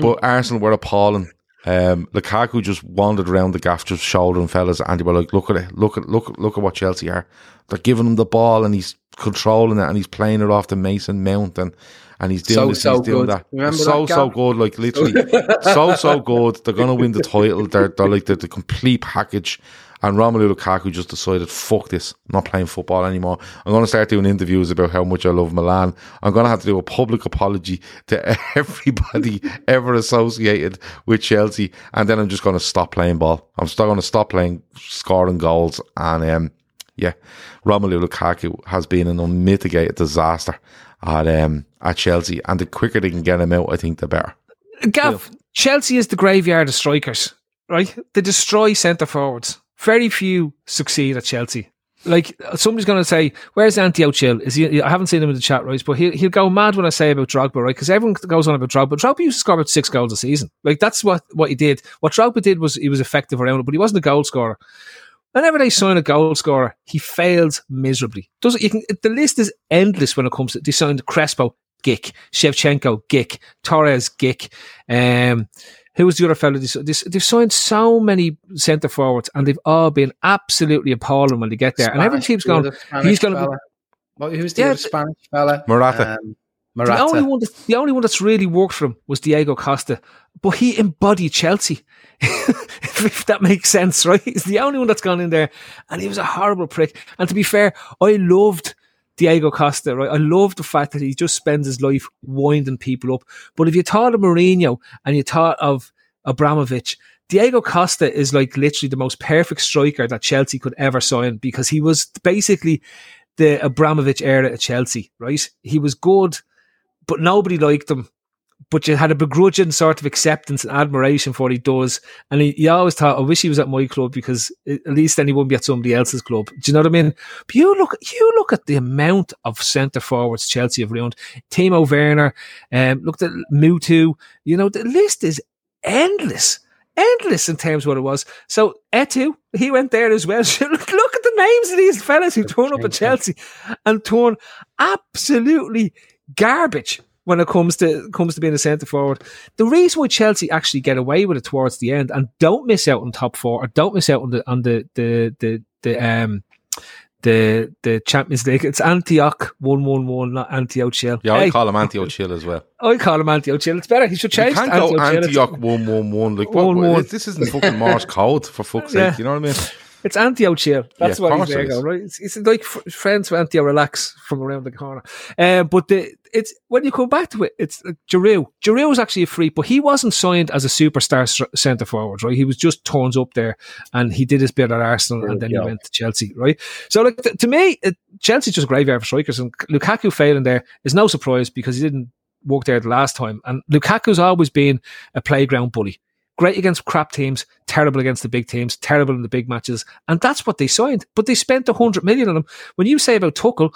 Speaker 1: but Arsenal were appalling. Um, Lukaku just wandered around the gaff, just shouldering fellas, and they were like, "Look at it! Look at look look at what Chelsea are. They're giving him the ball, and he's controlling it, and he's playing it off the Mason Mount, and and he's doing
Speaker 3: So,
Speaker 1: this,
Speaker 3: so
Speaker 1: he's doing
Speaker 3: good.
Speaker 1: that.
Speaker 3: Remember
Speaker 1: so
Speaker 3: that
Speaker 1: so good, like literally, so so good. They're gonna win the title. They're they're like the, the complete package. And Romelu Lukaku just decided, fuck this, I'm not playing football anymore. I'm going to start doing interviews about how much I love Milan. I'm going to have to do a public apology to everybody ever associated with Chelsea. And then I'm just going to stop playing ball. I'm still going to stop playing, scoring goals. And um, yeah, Romelu Lukaku has been an unmitigated disaster at um, at Chelsea. And the quicker they can get him out, I think the better.
Speaker 2: Gav, Chelsea is the graveyard of strikers, right? They destroy centre forwards. Very few succeed at Chelsea. Like somebody's going to say, "Where's Antio Chill?" Is he? I haven't seen him in the chat, right? But he'll he'll go mad when I say about Drogba, right? Because everyone goes on about Drogba. Drogba used to score about six goals a season. Like that's what what he did. What Drogba did was he was effective around it, but he wasn't a goal scorer. Whenever they sign a goal scorer, he fails miserably. Does it? You can. The list is endless when it comes to. They signed Crespo, Gick, Shevchenko, Gick, Torres, Gick. Um, who was the other fellow? They, they, they've signed so many centre forwards, and they've all been absolutely appalling when they get there. and every keeps
Speaker 3: the
Speaker 2: going.
Speaker 3: other Spanish
Speaker 2: He's going to.
Speaker 3: fella. What, who's the
Speaker 2: Yeah,
Speaker 3: other Spanish fella?
Speaker 1: Morata.
Speaker 3: Um,
Speaker 2: The only one, that, the only one that's really worked for him was Diego Costa, but he embodied Chelsea. if, if that makes sense, right? He's the only one that's gone in there, and he was a horrible prick. And to be fair, I loved Diego Costa, right? I love the fact that he just spends his life winding people up. But if you thought of Mourinho and you thought of Abramovich, Diego Costa is like literally the most perfect striker that Chelsea could ever sign because he was basically the Abramovich era at Chelsea, right? He was good, but nobody liked him. But you had a begrudging sort of acceptance and admiration for what he does. And he, you always thought, I wish he was at my club because at least then he wouldn't be at somebody else's club. Do you know what I mean? But you look, you look at the amount of centre forwards Chelsea have ruined. Timo Werner, um, look at Mutu. You know, the list is endless, endless in terms of what it was. So Eto'o, he went there as well. look, look at the names of these fellas who turn up at Chelsea and turn absolutely garbage when it comes to comes to being a centre forward. The reason why Chelsea actually get away with it towards the end and don't miss out on top four or don't miss out on the on the the the, the um the the Champions League. It's Antioch one one one, not Antioch Chill.
Speaker 1: Yeah, I
Speaker 2: Hey,
Speaker 1: call him Antio Chill as well.
Speaker 2: I call him Antioch Chill. It's better. He should
Speaker 1: You
Speaker 2: change.
Speaker 1: can't go
Speaker 2: Antioch
Speaker 1: Antioch one one one. Like what?
Speaker 2: One,
Speaker 1: what-
Speaker 2: one.
Speaker 1: This isn't fucking Morse code for fuck's sake.
Speaker 2: Yeah.
Speaker 1: You know what I mean?
Speaker 2: It's Antio chill. That's
Speaker 1: Yeah,
Speaker 2: what he's there
Speaker 1: it is.
Speaker 2: going, right? It's, it's like f- friends with Antio relax from around the corner. Um, but the, it's when you come back to it, it's like Giroud. Giroud was actually a freak, but he wasn't signed as a superstar centre forward, right? He was just turns up there and he did his bit at Arsenal and then
Speaker 3: Yeah.
Speaker 2: he went to Chelsea, right? So, like to, to me, it, Chelsea's just a graveyard for strikers, and Lukaku failing there is no surprise because he didn't work there the last time. And Lukaku's always been a playground bully great against crap teams, terrible against the big teams, terrible in the big matches, and that's what they signed. But they spent a hundred million on him. When you say about Tuchel,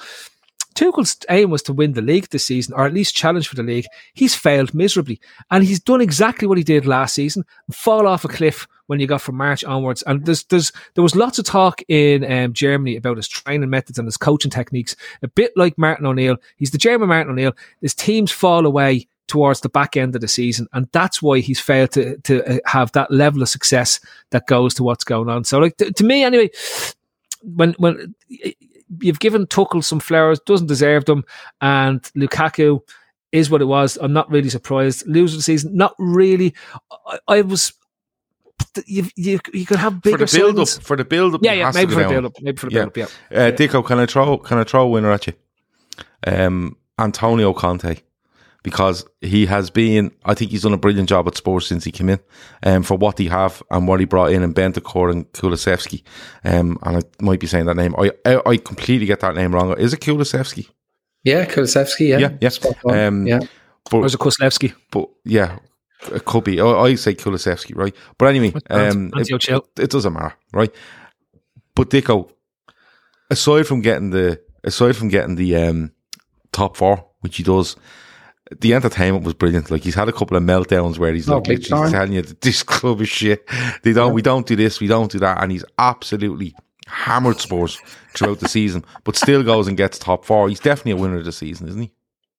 Speaker 2: Tuchel's aim was to win the league this season, or at least challenge for the league. He's failed miserably, and he's done exactly what he did last season: fall off a cliff when you got from March onwards. And there's, there's, there was lots of talk in um, Germany about his training methods and his coaching techniques, a bit like Martin O'Neill. He's the German Martin O'Neill. His teams fall away towards the back end of the season, and that's why he's failed to to uh, have that level of success that goes to what's going on. So, like to, to me, anyway, when when you've given Tuchel some flowers, doesn't deserve them, and Lukaku is what it was. I'm not really surprised. Of the season, not really. I, I was. You, you, you could have bigger
Speaker 1: for the build up, for the build up,
Speaker 2: Yeah, yeah, maybe for the build up. Maybe for the
Speaker 1: Yeah.
Speaker 2: build up. Yeah.
Speaker 1: Uh, Dico, can I throw can I throw a winner at you? Um, Antonio Conte. Because he has been, I think he's done a brilliant job at Spurs since he came in, um, for what he have and what he brought in in Bentancur and Kulusevski. Um, and I might be saying that name. I, I, I completely get that name wrong. Is it Kulusevski?
Speaker 3: Yeah, Kulusevski. Yeah,
Speaker 1: Yeah, yeah. Um,
Speaker 3: yeah.
Speaker 1: But,
Speaker 2: Or was it Koslevsky?
Speaker 1: but yeah, it could be. I, I say Kulusevski, right? But anyway, um,
Speaker 2: Anthony
Speaker 1: it, it doesn't matter, right? But Dicko, aside from getting the aside from getting the um, top four, which he does, the entertainment was brilliant. Like he's had a couple of meltdowns where he's like literally
Speaker 3: time.
Speaker 1: telling you that this club is shit. They don't, we don't do this, we don't do that, and he's absolutely hammered Spurs throughout the season, but still goes and gets top four. He's definitely a winner of the season, isn't he?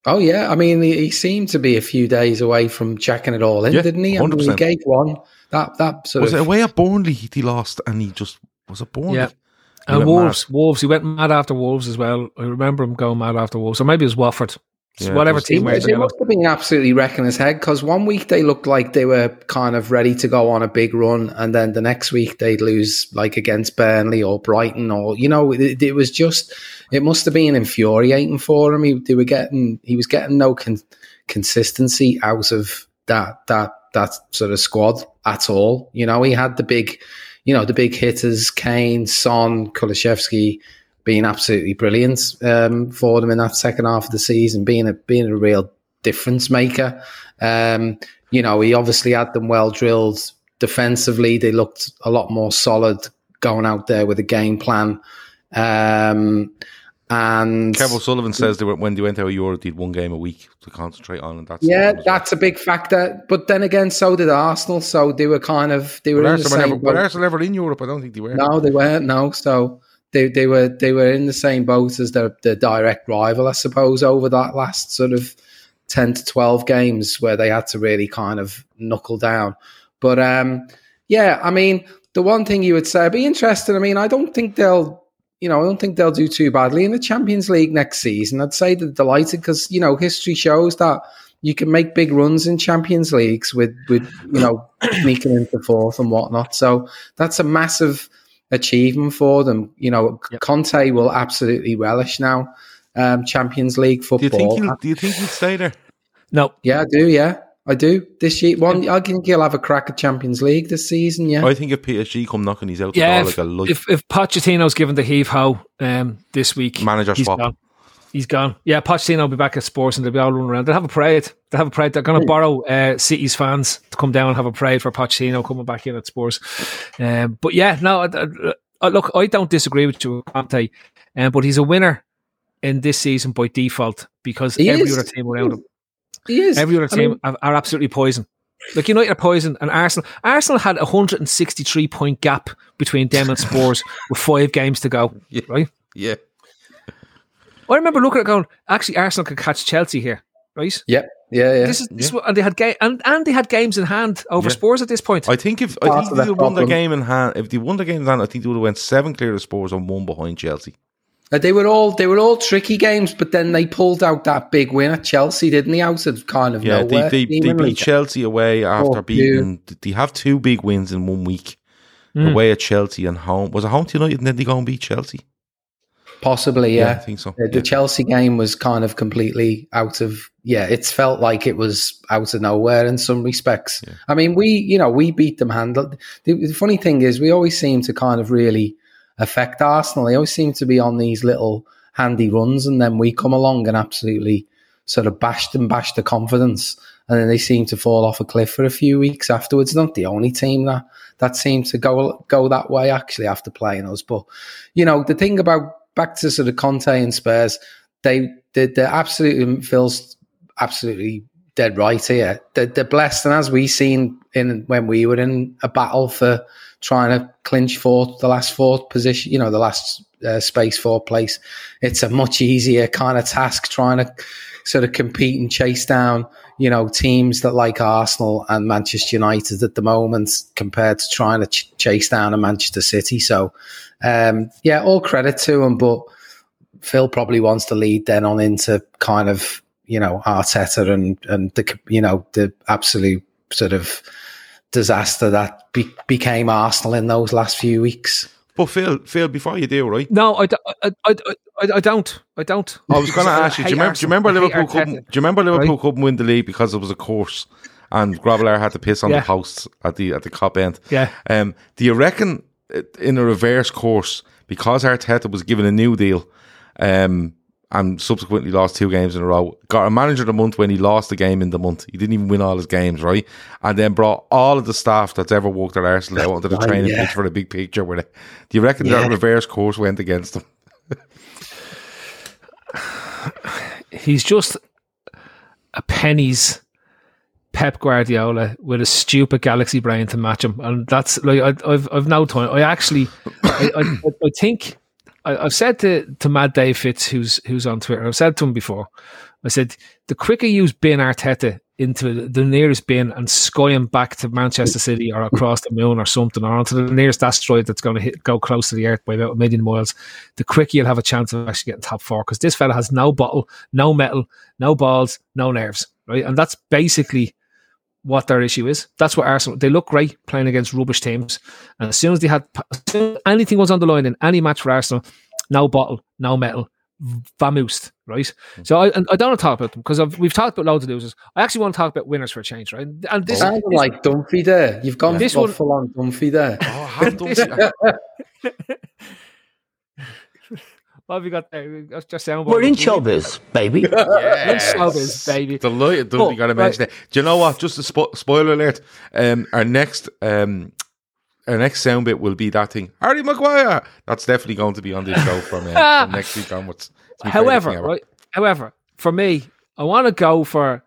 Speaker 3: Oh yeah, I mean, he, he seemed to be a few days away from checking it all in,
Speaker 1: Yeah,
Speaker 3: didn't he? I mean, he gave one that that sort
Speaker 1: Was it away at Burnley he lost and he just was a Burnley?
Speaker 2: Yeah.
Speaker 1: He
Speaker 2: And
Speaker 1: went
Speaker 2: Wolves, Wolves. He went mad after Wolves as well. I remember him going mad after Wolves, or maybe it was Watford.
Speaker 1: Yeah,
Speaker 2: whatever
Speaker 1: it was-
Speaker 2: team
Speaker 3: they
Speaker 2: yellow.
Speaker 3: must have been absolutely wrecking his head because one week they looked like they were kind of ready to go on a big run, and then the next week they'd lose like against Burnley or Brighton, or you know, it, it was just it must have been infuriating for him. He, they were getting he was getting no con- consistency out of that that that sort of squad at all. You know, he had the big, you know, the big hitters, Kane, Son, Kulishevsky being absolutely brilliant um, for them in that second half of the season, being a being a real difference maker. Um, you know, he obviously had them well drilled defensively. They looked a lot more solid going out there with a game plan. Um, and
Speaker 1: Kev O'Sullivan says they were, when they went out of Europe, had one game a week to concentrate on, and that's
Speaker 3: yeah, that's a big factor. But then again, so did Arsenal. So they were kind of they were the
Speaker 1: Arsenal,
Speaker 3: same
Speaker 1: ever, were
Speaker 3: boat.
Speaker 1: Arsenal ever in Europe? I don't think they were.
Speaker 3: No, they weren't. No, so they they were they were in the same boat as their the direct rival, I suppose, over that last sort of ten to twelve games where they had to really kind of knuckle down. But um, yeah, I mean, the one thing you would say, be interested. I mean, I don't think they'll. You know, I don't think they'll do too badly in the Champions League next season. I'd say they're delighted because you know history shows that you can make big runs in Champions Leagues with with you know sneaking into fourth and whatnot. So that's a massive achievement for them. You know, Conte will absolutely relish now um, Champions League
Speaker 1: Do you
Speaker 3: football.
Speaker 1: think he'll, do you think he'll stay there?
Speaker 2: No,
Speaker 3: yeah, I do. Yeah, I do. This year, one, I think he'll have a crack at Champions League this season. Yeah,
Speaker 1: I think if PSG come knocking, he's out the
Speaker 2: yeah.
Speaker 1: door
Speaker 2: If,
Speaker 1: like a light.
Speaker 2: if if Pochettino's given the heave ho um, this week,
Speaker 1: Manager swap.
Speaker 2: gone. He's gone. Yeah, Pochettino will be back at Spurs and they'll be all running around. They'll have a parade. They'll have a parade. They're going to borrow uh, City's fans to come down and have a parade for Pochettino coming back in at Spurs. Um, but yeah, no, uh, uh, look, I don't disagree with you, Conte, um, but he's a winner in this season by default because
Speaker 3: He
Speaker 2: every
Speaker 3: is.
Speaker 2: other team around him,
Speaker 3: he is.
Speaker 2: every other
Speaker 3: I
Speaker 2: team
Speaker 3: mean,
Speaker 2: are, are absolutely poison. Like United are poison, and Arsenal. Arsenal had a hundred and sixty-three point gap between them and Spurs with five games to go.
Speaker 1: Yeah.
Speaker 2: Right.
Speaker 1: yeah,
Speaker 2: I remember looking at it going, actually, Arsenal could catch Chelsea here, right?
Speaker 3: yeah, yeah, yeah.
Speaker 2: This is this, and they had ga- and and they had games in hand over
Speaker 1: Yeah.
Speaker 2: Spurs at this point.
Speaker 1: I think if I
Speaker 3: Part
Speaker 1: think if
Speaker 3: that
Speaker 1: they won the game in hand, if they won the game in hand, I think they would have went seven clear of Spurs and one behind Chelsea.
Speaker 3: Uh, they were all they were all tricky games, but then they pulled out that big win at Chelsea, didn't they? Out of kind of
Speaker 1: Yeah,
Speaker 3: nowhere.
Speaker 1: they, they, they beat Chelsea away after
Speaker 3: Oh,
Speaker 1: beating. They have two big wins in one week.
Speaker 2: Mm.
Speaker 1: Away at Chelsea and home. Was it home to United and then they go and beat Chelsea?
Speaker 3: Possibly,
Speaker 1: I
Speaker 3: yeah.
Speaker 1: think so.
Speaker 3: The, the
Speaker 1: Yeah.
Speaker 3: Chelsea game was kind of completely out of yeah. It's felt like it was out of nowhere in some respects.
Speaker 1: Yeah.
Speaker 3: I mean, we you know we beat them handled. The, the funny thing is, we always seem to kind of really affect Arsenal. They always seem to be on these little handy runs, and then we come along and absolutely sort of bash them, bash the confidence, and then they seem to fall off a cliff for a few weeks afterwards. Not the only team that that seemed to go go that way actually after playing us, but you know the thing about back to sort of Conte and Spurs, they they they're absolutely Phil's absolutely dead right here. They're, they're blessed, and as we seen in when we were in a battle for trying to clinch fourth, the last fourth position, you know, the last uh, space fourth place, it's a much easier kind of task trying to sort of compete and chase down, you know, teams that like Arsenal and Manchester United at the moment compared to trying to ch- chase down a Manchester City. So, um, yeah, all credit to him, but Phil probably wants to lead then on into kind of you know Arteta and and the you know the absolute sort of disaster that be- became Arsenal in those last few weeks.
Speaker 1: But Phil, Phil, before you do, right?
Speaker 2: No, I, d- I, I, I, I don't. I don't.
Speaker 1: I was going to ask you. Do you, remember, do you remember Liverpool? Couldn't, do you remember Liverpool
Speaker 2: right?
Speaker 1: couldn't win the league because it was a course, and Grobbelaar had to piss on
Speaker 2: Yeah.
Speaker 1: the posts at the at the Kop end.
Speaker 2: Yeah.
Speaker 1: Um. Do you reckon in a reverse course because Arteta was given a new deal, um, and subsequently lost two games in a row, got a manager of the month when he lost the game in the month. He didn't even win all his games, right? And then brought all of the staff that's ever worked at Arsenal out onto the
Speaker 3: Oh,
Speaker 1: training
Speaker 3: yeah.
Speaker 1: pitch for the big picture with it. Do you reckon
Speaker 3: Yeah.
Speaker 1: that reverse course went against him?
Speaker 2: He's just a penny's Pep Guardiola with a stupid galaxy brain to match him, and that's like I, I've I've no time. I actually, I, I, I think I, I've said to to Mad Dave Fitz, who's who's on Twitter, I've said to him before. I said the quicker you bin Arteta into the nearest bin and sky him back to Manchester City or across the moon or something, or onto the nearest asteroid that's going to hit go close to the Earth by about a million miles, the quicker you'll have a chance of actually getting top four. Because this fella has no bottle, no mettle, no balls, no nerves, right? And that's basically what their issue is. That's what Arsenal. They look great playing against rubbish teams, and as soon as they had as soon as anything was on the line in any match for Arsenal, no bottle, no mettle, vamoosed, right? Mm. So I, and I don't want to talk about them because we've talked about loads of losers. I actually want to talk about winners for a change, right? And this,
Speaker 3: oh. is like Dunphy there. You've gone
Speaker 2: This
Speaker 3: full,
Speaker 2: one-
Speaker 3: full on Dunphy there.
Speaker 1: Oh, I have done see-
Speaker 2: what have you got there? That's just sound.
Speaker 4: We're in showbiz, baby.
Speaker 1: Yes.
Speaker 2: showbiz, baby.
Speaker 1: Delighted that you got to
Speaker 2: right.
Speaker 1: mention it. Do you know what? Just a spo- spoiler alert. Um, our next um, our next sound bit will be that thing. Harry Maguire. That's definitely going to be on this show from, uh, from next week onwards. It's
Speaker 2: However, right? However, for me, I want to go for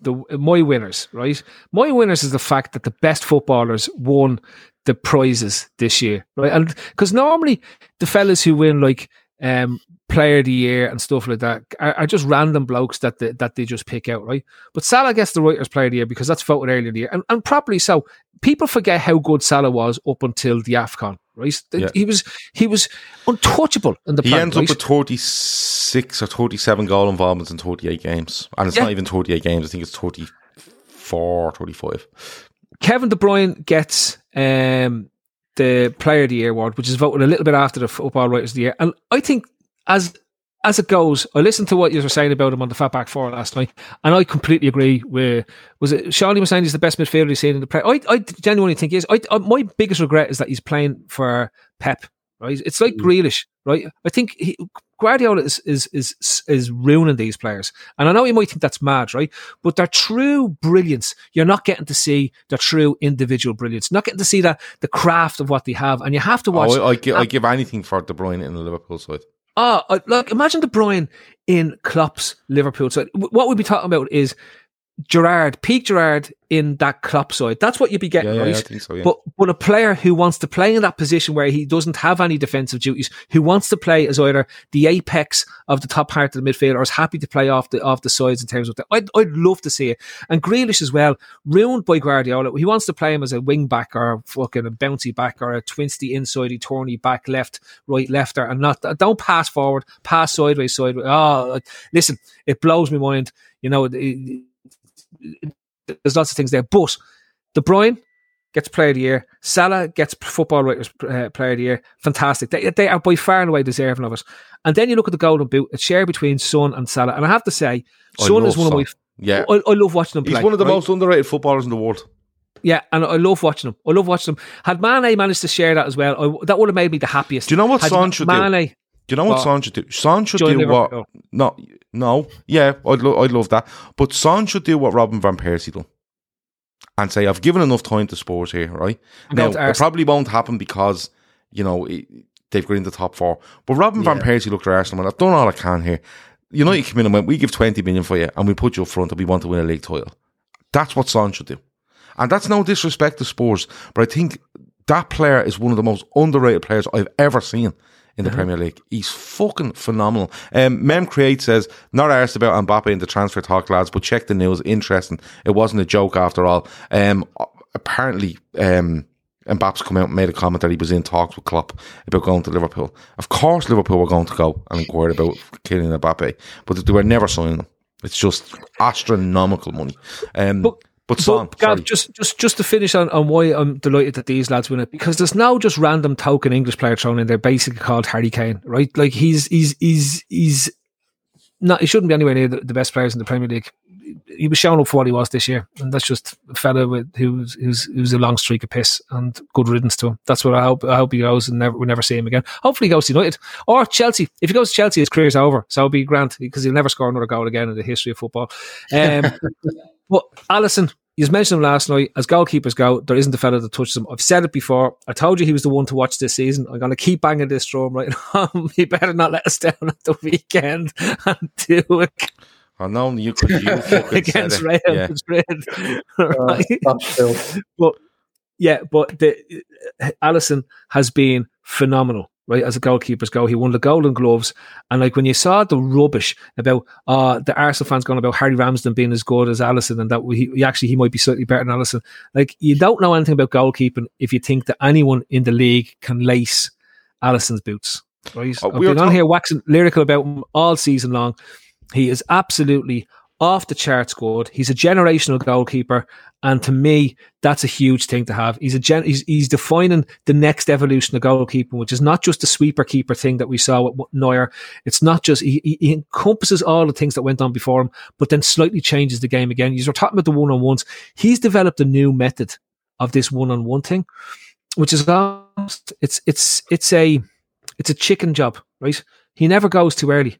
Speaker 2: the my winners. Right, my winners is the fact that the best footballers won the prizes this year. Right, and because normally the fellas who win like um, player of the year and stuff like that are, are just random blokes that they, that they just pick out. Right, but Salah gets the Writers player of the year because that's voted earlier in the year, and, and properly so. People forget how good Salah was up until the Afcon. Right,
Speaker 1: Yeah.
Speaker 2: he was he was untouchable in the.
Speaker 1: He ends
Speaker 2: right?
Speaker 1: up with 36 or 37 goal involvements in 38 games. And it's
Speaker 2: Yeah.
Speaker 1: not even 38 games. I think it's 34, 35.
Speaker 2: Kevin De Bruyne gets um, the Player of the Year award, which is voted a little bit after the Football Writers of the Year. And I think as as it goes, I listened to what you were saying about him on the Fatback Four last night, and I completely agree with. Was it Shawnee was saying he's the best midfielder he's seen in the play. I, I genuinely think he is. I, I, my biggest regret is that he's playing for Pep. Right, it's like Grealish. Right, I think he, Guardiola is, is is is ruining these players, and I know you might think that's mad, right? But their true brilliance, you're not getting to see their true individual brilliance. Not getting to see that the craft of what they have, and you have to watch.
Speaker 1: Oh, I, I, gi- I give anything for De Bruyne in the Liverpool side.
Speaker 2: Oh, uh, like imagine De Bruyne in Klopp's Liverpool side. What we'd be talking about is Gerrard, peak Gerrard in that Klopp side. That's what you'd be getting,
Speaker 1: yeah,
Speaker 2: right?
Speaker 1: I think so, yeah.
Speaker 2: But but a player who wants to play in that position where he doesn't have any defensive duties, who wants to play as either the apex of the top part of the midfield or is happy to play off the off the sides in terms of that. I'd, I'd love to see it. And Grealish as well, ruined by Guardiola. He wants to play him as a wing back or a fucking a bouncy back or a twisty inside, turny back, left, right, left lefter, and not don't pass forward, pass sideways, sideways. Oh, listen, it blows my mind. You know, it- there's lots of things there, but De Bruyne gets Player of the Year. Salah gets Football Writers uh, Player of the Year. Fantastic. They, they are by far and away deserving of it. And then you look at the Golden Boot. It's shared between Son and Salah. And I have to say,
Speaker 1: I
Speaker 2: Son is one of my.
Speaker 1: Yeah.
Speaker 2: I, I love watching him.
Speaker 1: He's
Speaker 2: play.
Speaker 1: one of the
Speaker 2: right?
Speaker 1: most underrated footballers in the world.
Speaker 2: Yeah, and I love watching them. I love watching them. Had Mane managed to share that as well, I, that would have made me the happiest.
Speaker 1: Do you know what
Speaker 2: Had
Speaker 1: Son should?
Speaker 2: Mane,
Speaker 1: Do you know what? Son should do? Son should
Speaker 2: Join
Speaker 1: do what? No, no, yeah, I'd, lo- I'd love that. But Son should do what Robin van Persie done, and say, "I've given enough time to Spurs here, right?"
Speaker 2: Go
Speaker 1: Now, it probably won't happen because you know it, they've got in the top four. But Robin van Persie looked at Arsenal and "I've done all I can here." United came in and went, "We give twenty million for you, and we put you up front, and we want to win a league title." That's what Son should do, and that's no disrespect to Spurs, but I think that player is one of the most underrated players I've ever seen in the Premier League. He's fucking phenomenal. Um, Mem Create says, not asked about Mbappe in the transfer talk, lads, but check the news. Interesting. It wasn't a joke after all. Um, apparently, um, Mbappe's come out and made a comment that he was in talks with Klopp about going to Liverpool. Of course, Liverpool were going to go and inquire about killing Mbappe, but they were never signing him. It's just astronomical money. Um,
Speaker 2: But-
Speaker 1: But Son,
Speaker 2: But, Gav, just just just to finish on, on why I'm delighted that these lads win it because there's now just random token English player thrown in there, basically called Harry Kane, right? Like he's he's he's he's not he shouldn't be anywhere near the, the best players in the Premier League. He was shown up for what he was this year, and that's just a fella with who's who's who's a long streak of piss and good riddance to him. That's what I hope. I hope he goes and never we never see him again. Hopefully, he goes to United or Chelsea. If he goes to Chelsea, his career's over. So it'll be grand because he'll never score another goal again in the history of football. Um, but Alisson, you mentioned him last night. As goalkeepers go, there isn't a fella that touches him. I've said it before. I told you he was the one to watch this season. I'm going to keep banging this drum right now. he better not let us down at the weekend and do it
Speaker 1: I know you could you fucking
Speaker 2: against
Speaker 1: said
Speaker 2: Real
Speaker 1: it. Yeah.
Speaker 2: Madrid.
Speaker 3: Uh,
Speaker 2: right?
Speaker 3: stop still.
Speaker 2: But yeah, but the Alisson has been phenomenal, right? As a goalkeeper's go, he won the Golden Gloves, and like when you saw the rubbish about uh the Arsenal fans going about Harry Ramsden being as good as Alisson, and that he, he actually he might be slightly better than Alisson. Like you don't know anything about goalkeeping if you think that anyone in the league can lace Alisson's boots. Right?
Speaker 1: Uh,
Speaker 2: I've been on here waxing lyrical about him all season long. He is absolutely off the charts good. He's a generational goalkeeper, and to me, that's a huge thing to have. He's a gen- he's, he's defining the next evolution of goalkeeping, which is not just the sweeper keeper thing that we saw with Neuer. It's not just he, he- encompasses all the things that went on before him, but then slightly changes the game again. You were talking about the one on ones. He's developed a new method of this one on one thing, which is almost, it's it's it's a it's a chicken job, right? He never goes too early.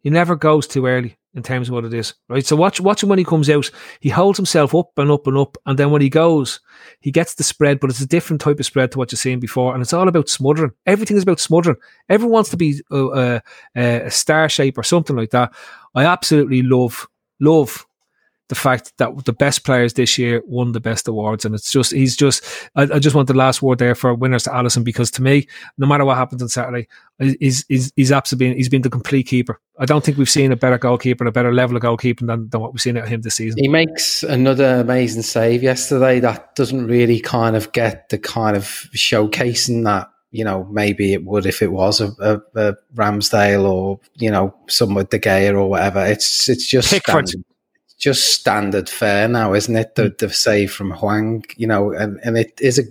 Speaker 2: He never goes too early in terms of what it is, right? So watch, watch him when he comes out. He holds himself up and up and up, and then when he goes, he gets the spread, but it's a different type of spread to what you're seeing before, and it's all about smothering. Everything is about smothering. Everyone wants to be uh, uh, a star shape or something like that. I absolutely love, love the fact that the best players this year won the best awards, and it's just he's just. I, I just want the last word there for winners to Alisson because to me, no matter what happens on Saturday, he's he's, he's absolutely he's been the complete keeper. I don't think we've seen a better goalkeeper a better level of goalkeeping than, than what we've seen out of him this season.
Speaker 3: He makes another amazing save yesterday that doesn't really kind of get the kind of showcasing that you know maybe it would if it was a, a, a Ramsdale or you know someone De Gea or whatever. It's it's just
Speaker 2: Pickford.
Speaker 3: standard, just standard fare now, isn't it? The the save from Hwang, you know, and and it is a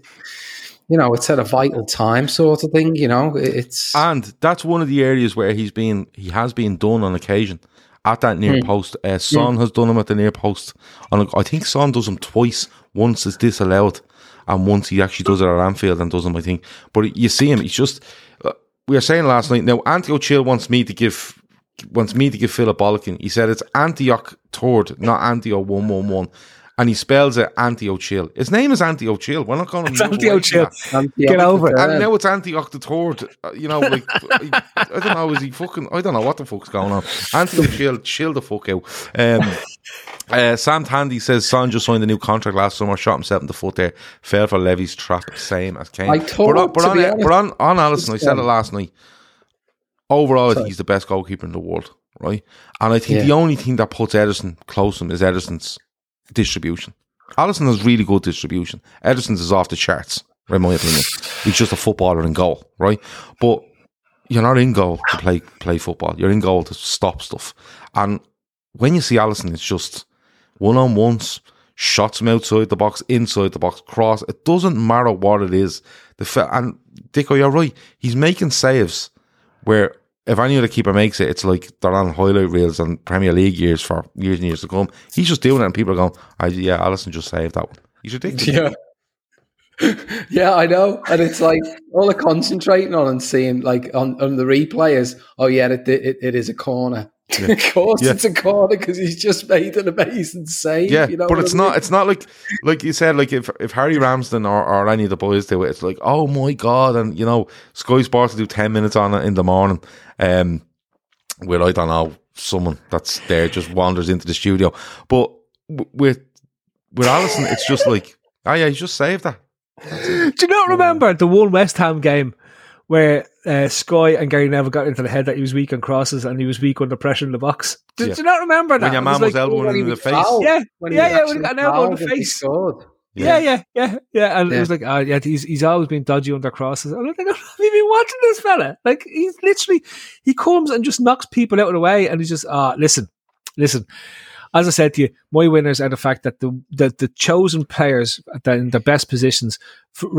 Speaker 3: you know it's at a vital time sort of thing. You know, it's
Speaker 1: And that's one of the areas where he's been he has been done on occasion at that near post. Uh, Son has done him at the near post. And I think Son does him twice. Once it's disallowed, and once he actually does it at Anfield and does him. I think. But you see him. He's just. Uh, we were saying last night. Now Anthony O'Chill wants me to give wants me to give Philip Bollikin. He said it's Antioch Tord, not Antioch one one one. And he spells it Anti O'Chill. His name is Anti O'Chill. We're not calling him
Speaker 2: It's
Speaker 1: Neil
Speaker 2: O'Chill. Get over it.
Speaker 1: And now it's Antioch the Third. Uh, You know, like I, I don't know. Is he fucking? I don't know what the fuck's going on. Antioch chill, chill the fuck out. Um, uh, Sam Tandy says Son just signed a new contract last summer. Shot himself in the foot there. Fell for Levy's trap. Same as Kane.
Speaker 3: I thought,
Speaker 1: but on, but
Speaker 3: to
Speaker 1: on,
Speaker 3: be
Speaker 1: uh,
Speaker 3: honest-
Speaker 1: but on, on Alisson, I said it last night. Overall, I think he's the best goalkeeper in the world, right? And I think
Speaker 3: Yeah.
Speaker 1: the only thing that puts Ederson close to him is Ederson's distribution. Alisson has really good distribution. Ederson's is off the charts, in my opinion. He's just a footballer in goal, right? But you're not in goal to play play football. You're in goal to stop stuff. And when you see Alisson, it's just one on ones, shots from outside the box, inside the box, cross. It doesn't matter what it is. The fe- and Dicko, you're right. He's making saves where if any other keeper makes it, it's like they're on highlight reels and Premier League years for years and years to come. He's just doing it, and people are going, "I "Yeah, Alisson just saved that one." He's ridiculous.
Speaker 3: Yeah. yeah, I know. And it's like all the concentrating on and seeing like on, on the replayers, oh yeah, it, it, it is a corner. Of course
Speaker 1: Yeah.
Speaker 3: it's a corner because he's just made an amazing save.
Speaker 1: Yeah,
Speaker 3: you know
Speaker 1: but it's
Speaker 3: I mean?
Speaker 1: not. It's not like like you said. Like if if Harry Ramsden or, or any of the boys do it, it's like oh my god, and you know Sky Sports will do ten minutes on it in the morning. Um, with I don't know someone that's there just wanders into the studio, but with with Alisson, it's just like oh yeah, he's just saved that.
Speaker 2: Do you not remember the one West Ham game where uh, Sky and Gary Neville got into the head that he was weak on crosses and he was weak under pressure in the box? Do,
Speaker 1: Yeah.
Speaker 2: you not remember that?
Speaker 1: When your
Speaker 2: It
Speaker 1: man
Speaker 2: like-
Speaker 1: was elbowing him in the face.
Speaker 3: fouled,
Speaker 2: Yeah,
Speaker 3: when
Speaker 2: yeah, yeah, when he got an elbow in the
Speaker 3: fouled and he
Speaker 2: face.
Speaker 3: scored.
Speaker 2: Yeah, yeah, yeah, yeah. And it was like, uh, yeah, he's he's always been dodgy under crosses. And I'm like, have you been watching this fella? Like, he's literally, he comes and just knocks people out of the way, and he's just, ah, listen, listen. As I said to you, my winners are the fact that the the, the chosen players that in the best positions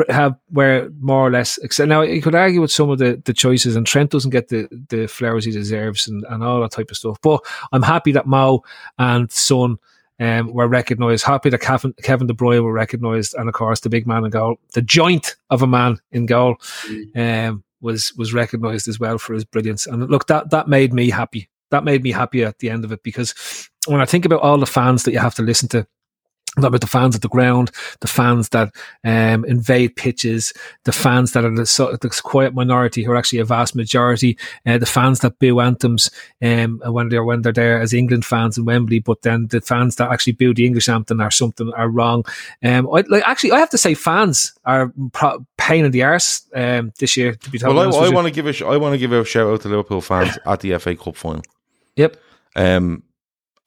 Speaker 2: have were more or less. Now you could argue with some of the, the choices, and Trent doesn't get the, the flowers he deserves and, and all that type of stuff. But I'm happy that Mo and Son. Um, were recognised. Happy that Kevin, Kevin De Bruyne were recognised, and of course the big man in goal, the joint of a man in goal, um, was was recognised as well for his brilliance. And look, that that made me happy. That made me happy at the end of it because when I think about all the fans that you have to listen to, about the fans at the ground, the fans that um, invade pitches, the fans that are the, the quiet minority who are actually a vast majority, uh, the fans that boo anthems um, when they're when they're there as England fans in Wembley, but then the fans that actually boo the English anthem are something are wrong. Um, I, like actually, I have to say, fans are pro- pain in the arse um, this year. To be
Speaker 1: Well, I, I want to give a sh- I want to give a shout out to Liverpool fans at the FA Cup final.
Speaker 2: Yep.
Speaker 1: Um,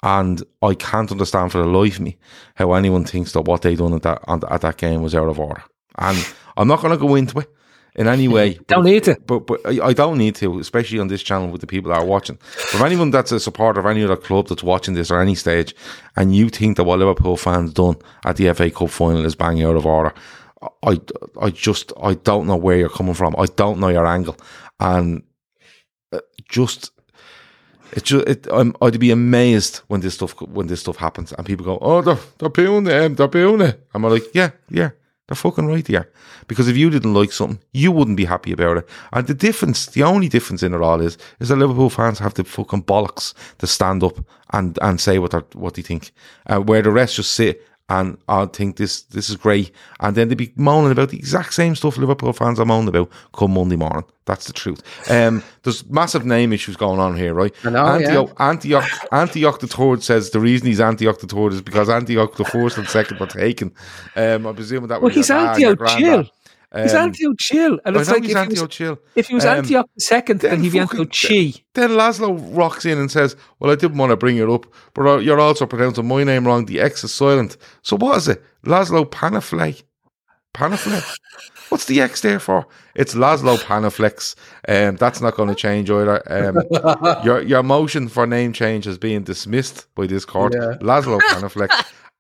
Speaker 1: and I can't understand for the life of me how anyone thinks that what they done at that on, at that game was out of order. And I'm not going to go into it in any way.
Speaker 2: Don't need to.
Speaker 1: But but I, I don't need to, especially on this channel with the people that are watching. For anyone that's a supporter of any other club that's watching this or any stage, and you think that what Liverpool fans done at the FA Cup final is bang out of order, I I just I don't know where you're coming from. I don't know your angle, and uh, just it just it, I'm, I'd be amazed when this stuff when this stuff happens and people go, oh, they're they're booing it, they're booing it. I'm like, yeah, yeah, they're fucking right there. Because if you didn't like something, you wouldn't be happy about it. And the difference, the only difference in it all is, is that Liverpool fans have the fucking bollocks to stand up and and say what they what they think, uh, where the rest just sit and I think this this is great. And then they be moaning about the exact same stuff Liverpool fans are moaning about come Monday morning. That's the truth. Um, there's massive name issues going on here, right?
Speaker 3: I know,
Speaker 1: Antioch, Antioch, Antioch the third says the reason he's Antioch the third is because Antioch the first and second were taken. Um, I'm presuming that
Speaker 2: Well, he's
Speaker 1: your dad, your
Speaker 2: Antioch chill.
Speaker 1: Granddad.
Speaker 2: He's
Speaker 1: Um,
Speaker 2: Antioch chill, and
Speaker 1: I
Speaker 2: it's like
Speaker 1: he's
Speaker 2: if he, was, if he was
Speaker 1: Um,
Speaker 2: Antioch the second, then, he'd be Antioch Chi.
Speaker 1: Then Laszlo rocks in and says, "Well, I didn't want to bring it up, but uh, you're also pronouncing my name wrong. The X is silent. So what is it? Laszlo Panafle? Panafle? What's the X there for? It's Laszlo Panaflex. Um, that's not going to change either. Um, your your motion for name change is being dismissed by this court.
Speaker 3: Yeah.
Speaker 1: Laszlo Panaflex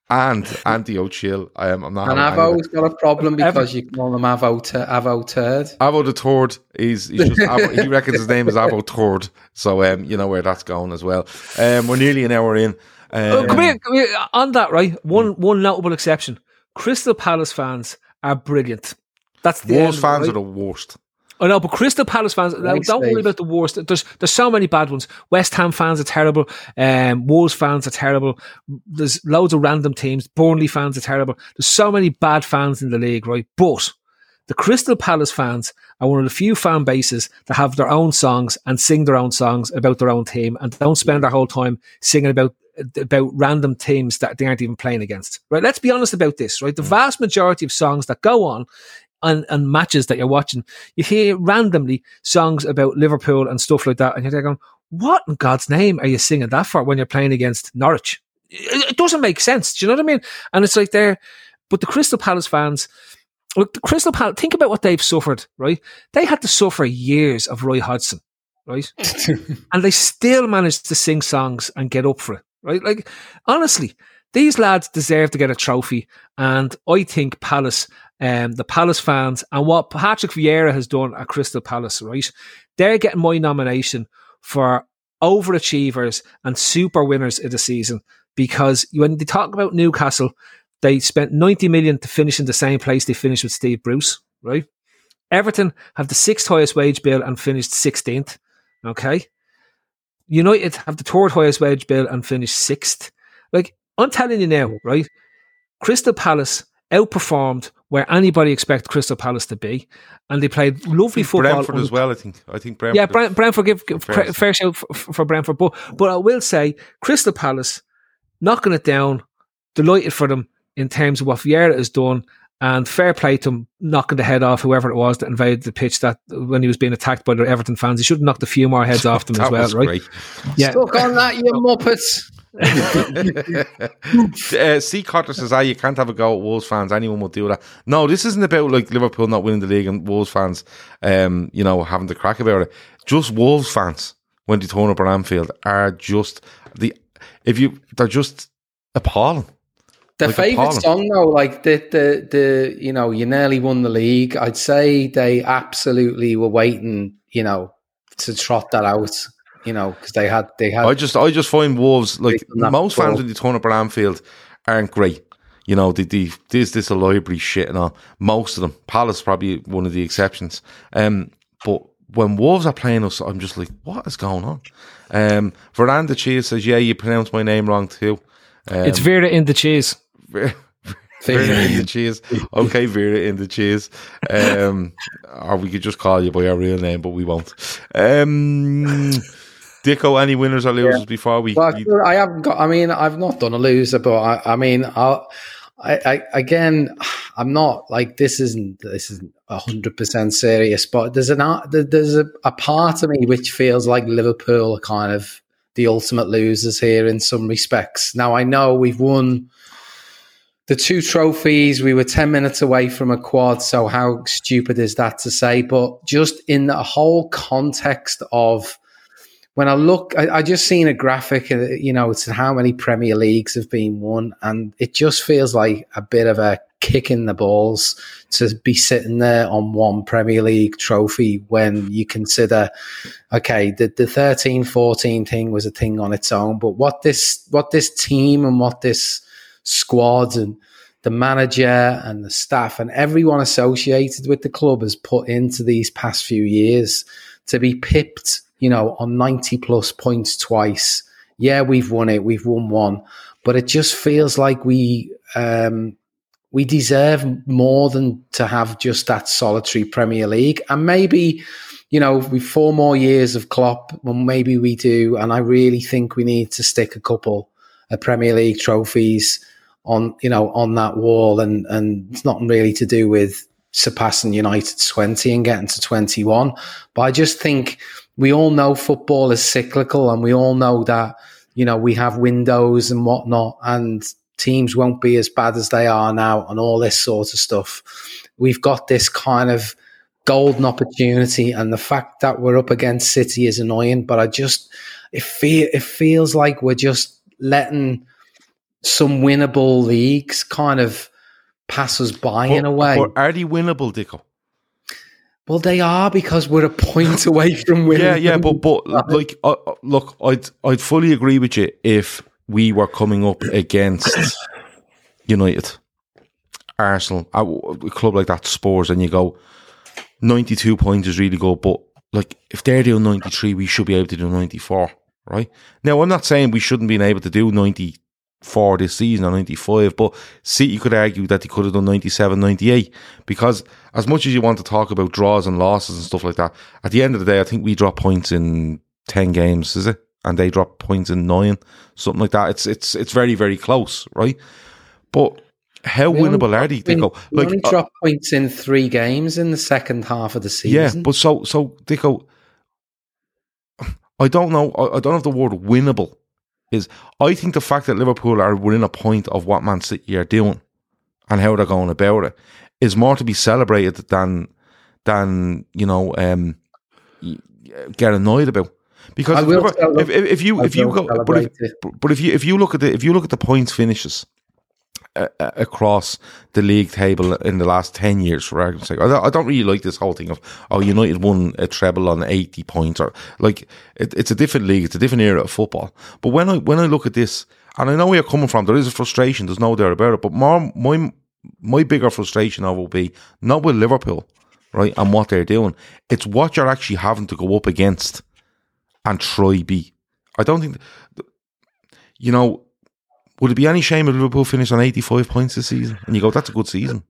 Speaker 1: and Antio Chill. Um, I'm not.
Speaker 3: And
Speaker 1: I've
Speaker 3: always got a problem because you call him Avo, t- Avo Turd.
Speaker 1: Avo the third, he's, he's just Avo, he reckons his name is Avo third, so um, you know where that's going as well. Um, we're nearly an hour in.
Speaker 2: Oh,
Speaker 1: Um,
Speaker 2: come here, come here. On that, right? One one notable exception: Crystal Palace fans are brilliant. That's the
Speaker 1: Wolves fans
Speaker 2: right?
Speaker 1: are the worst.
Speaker 2: I know, but Crystal Palace fans,
Speaker 3: Thanks,
Speaker 2: don't worry about the worst. There's there's so many bad ones. West Ham fans are terrible. Um, Wolves fans are terrible. There's loads of random teams. Burnley fans are terrible. There's so many bad fans in the league, right? But the Crystal Palace fans are one of the few fan bases that have their own songs and sing their own songs about their own team and don't spend their whole time singing about about random teams that they aren't even playing against. Right? Let's be honest about this, right? The vast majority of songs that go on and, and matches that you're watching, you hear randomly songs about Liverpool and stuff like that, and you're going, "What in God's name are you singing that for?" When you're playing against Norwich, it, it doesn't make sense. Do you know what I mean? And it's like there, but the Crystal Palace fans. Look, the Crystal Palace. Think about what they've suffered, right? They had to suffer years of Roy Hodgson, right? and they still managed to sing songs and get up for it, right? Like, honestly, these lads deserve to get a trophy. And I think Palace, um, the Palace fans, and what Patrick Vieira has done at Crystal Palace, right? They're getting my nomination for overachievers and super winners of the season because when they talk about Newcastle, they spent 90 million to finish in the same place they finished with Steve Bruce, right? Everton have the sixth highest wage bill and finished 16th. Okay. United have the third highest wage bill and finished sixth. Like, I'm telling you now, right? Crystal Palace outperformed where anybody expected Crystal Palace to be, and they played lovely football.
Speaker 1: Brentford
Speaker 2: on-
Speaker 1: as well, I think. I think Brentford.
Speaker 2: yeah, Brent, Brentford give, give
Speaker 1: fair
Speaker 2: fair, fair shout for, for Brentford, but but I will say Crystal Palace knocking it down, delighted for them in terms of what Vieira has done, and fair play to him knocking the head off whoever it was that invaded the pitch that when he was being attacked by the Everton fans. He should have knocked a few more heads off them as well,
Speaker 1: was
Speaker 2: right?
Speaker 1: great.
Speaker 2: Yeah,
Speaker 3: Stuck on that, you muppets.
Speaker 1: uh, C. Cotter says, "Ah, you can't have a go at Wolves fans. Anyone will do that." No, this isn't about like Liverpool not winning the league and Wolves fans, um, you know, having to crack about it. Just Wolves fans when they turn up at Anfield are just the if you, they're just appalling.
Speaker 3: The
Speaker 1: Like
Speaker 3: favorite
Speaker 1: appalling.
Speaker 3: song though, like the the the you know, you nearly won the league. I'd say they absolutely were waiting, you know, to trot that out. You know, because they had they had
Speaker 1: I just, I just find Wolves like
Speaker 3: Based on
Speaker 1: most fans
Speaker 3: ball.
Speaker 1: when they turn up at Anfield aren't great. You know, the, the this this a library shit and all. Most of them, Palace probably one of the exceptions. Um, but when Wolves are playing us, I'm just like, what is going on? Um, Veranda Cheese says, yeah, you pronounced my name wrong too. Um,
Speaker 2: it's Vera in the cheese.
Speaker 1: Vera in the cheese. Okay, Vera in the cheese. Um, or we could just call you by our real name, but we won't. Um, Dicko, any winners or losers before we?
Speaker 3: Well,
Speaker 1: we-
Speaker 3: I haven't got. I mean, I've not done a loser, but I, I mean, I'll, I, I, again, I'm not like this. Isn't this isn't hundred percent serious? But there's an there's a, a part of me which feels like Liverpool are kind of the ultimate losers here in some respects. Now I know we've won the two trophies. We were ten minutes away from a quad. So how stupid is that to say? But just in the whole context of when I look, I, I just seen a graphic, uh, you know, it's how many Premier Leagues have been won, and it just feels like a bit of a kick in the balls to be sitting there on one Premier League trophy when you consider, okay, the, the 13 14 thing was a thing on its own, but what this, what this team and what this squad and the manager and the staff and everyone associated with the club has put into these past few years to be pipped, you know, on 90 plus points twice. Yeah, we've won it. We've won one, but it just feels like we, um, we deserve more than to have just that solitary Premier League. And maybe, you know, with four more years of Klopp, well, maybe we do. And I really think we need to stick a couple of Premier League trophies on, you know, on that wall. And, and it's not really to do with surpassing United's 20 and getting to 21. But I just think we all know football is cyclical and we all know that, you know, we have windows and whatnot and teams won't be as bad as they are now and all this sort of stuff. We've got this kind of golden opportunity and the fact that we're up against City is annoying, but I just, it feel, it feels like we're just letting some winnable leagues kind of pass us by in a way.
Speaker 1: But are they winnable, Dicko?
Speaker 3: Well, they are because we're a point away from winning.
Speaker 1: Yeah, yeah, but but like, uh, uh, look, I'd I'd fully agree with you if we were coming up against United, Arsenal, a a club like that, Spurs, and you go ninety two points is really good, but like if they're doing ninety three, we should be able to do ninety four, right? Now, I'm not saying we shouldn't be able to do ninety four this season or 95 but City could argue that they could have done 97 98 because as much as you want to talk about draws and losses and stuff like that at the end of the day I think we drop points in 10 games is it and they drop points in 9 something like that it's it's it's very very close right but how
Speaker 3: We only
Speaker 1: winnable are they Dicko?
Speaker 3: we
Speaker 1: like
Speaker 3: only
Speaker 1: uh,
Speaker 3: points in three games in the second half of the season.
Speaker 1: yeah but so so Dicko I don't know I, I don't have the word winnable is I think the fact that Liverpool are within a point of what Man City are doing and how they're going about it is more to be celebrated than than you know um, get annoyed about. Because if, if, if, you if you go but if, but if you if you look at the if you look at the points finishes uh, across the league table in the last 10 years for argument's sake. I don't, I don't really like this whole thing of oh United won a treble on 80 points or like it, it's a different league it's a different era of football. But when I when I look at this and I know where you're coming from there is a frustration there's no doubt about it but more my my bigger frustration of will be not with Liverpool right and what they're doing. It's what you're actually having to go up against and try be. I don't think you know would it be any shame if Liverpool finished on 85 points this season? And you go, that's a good season.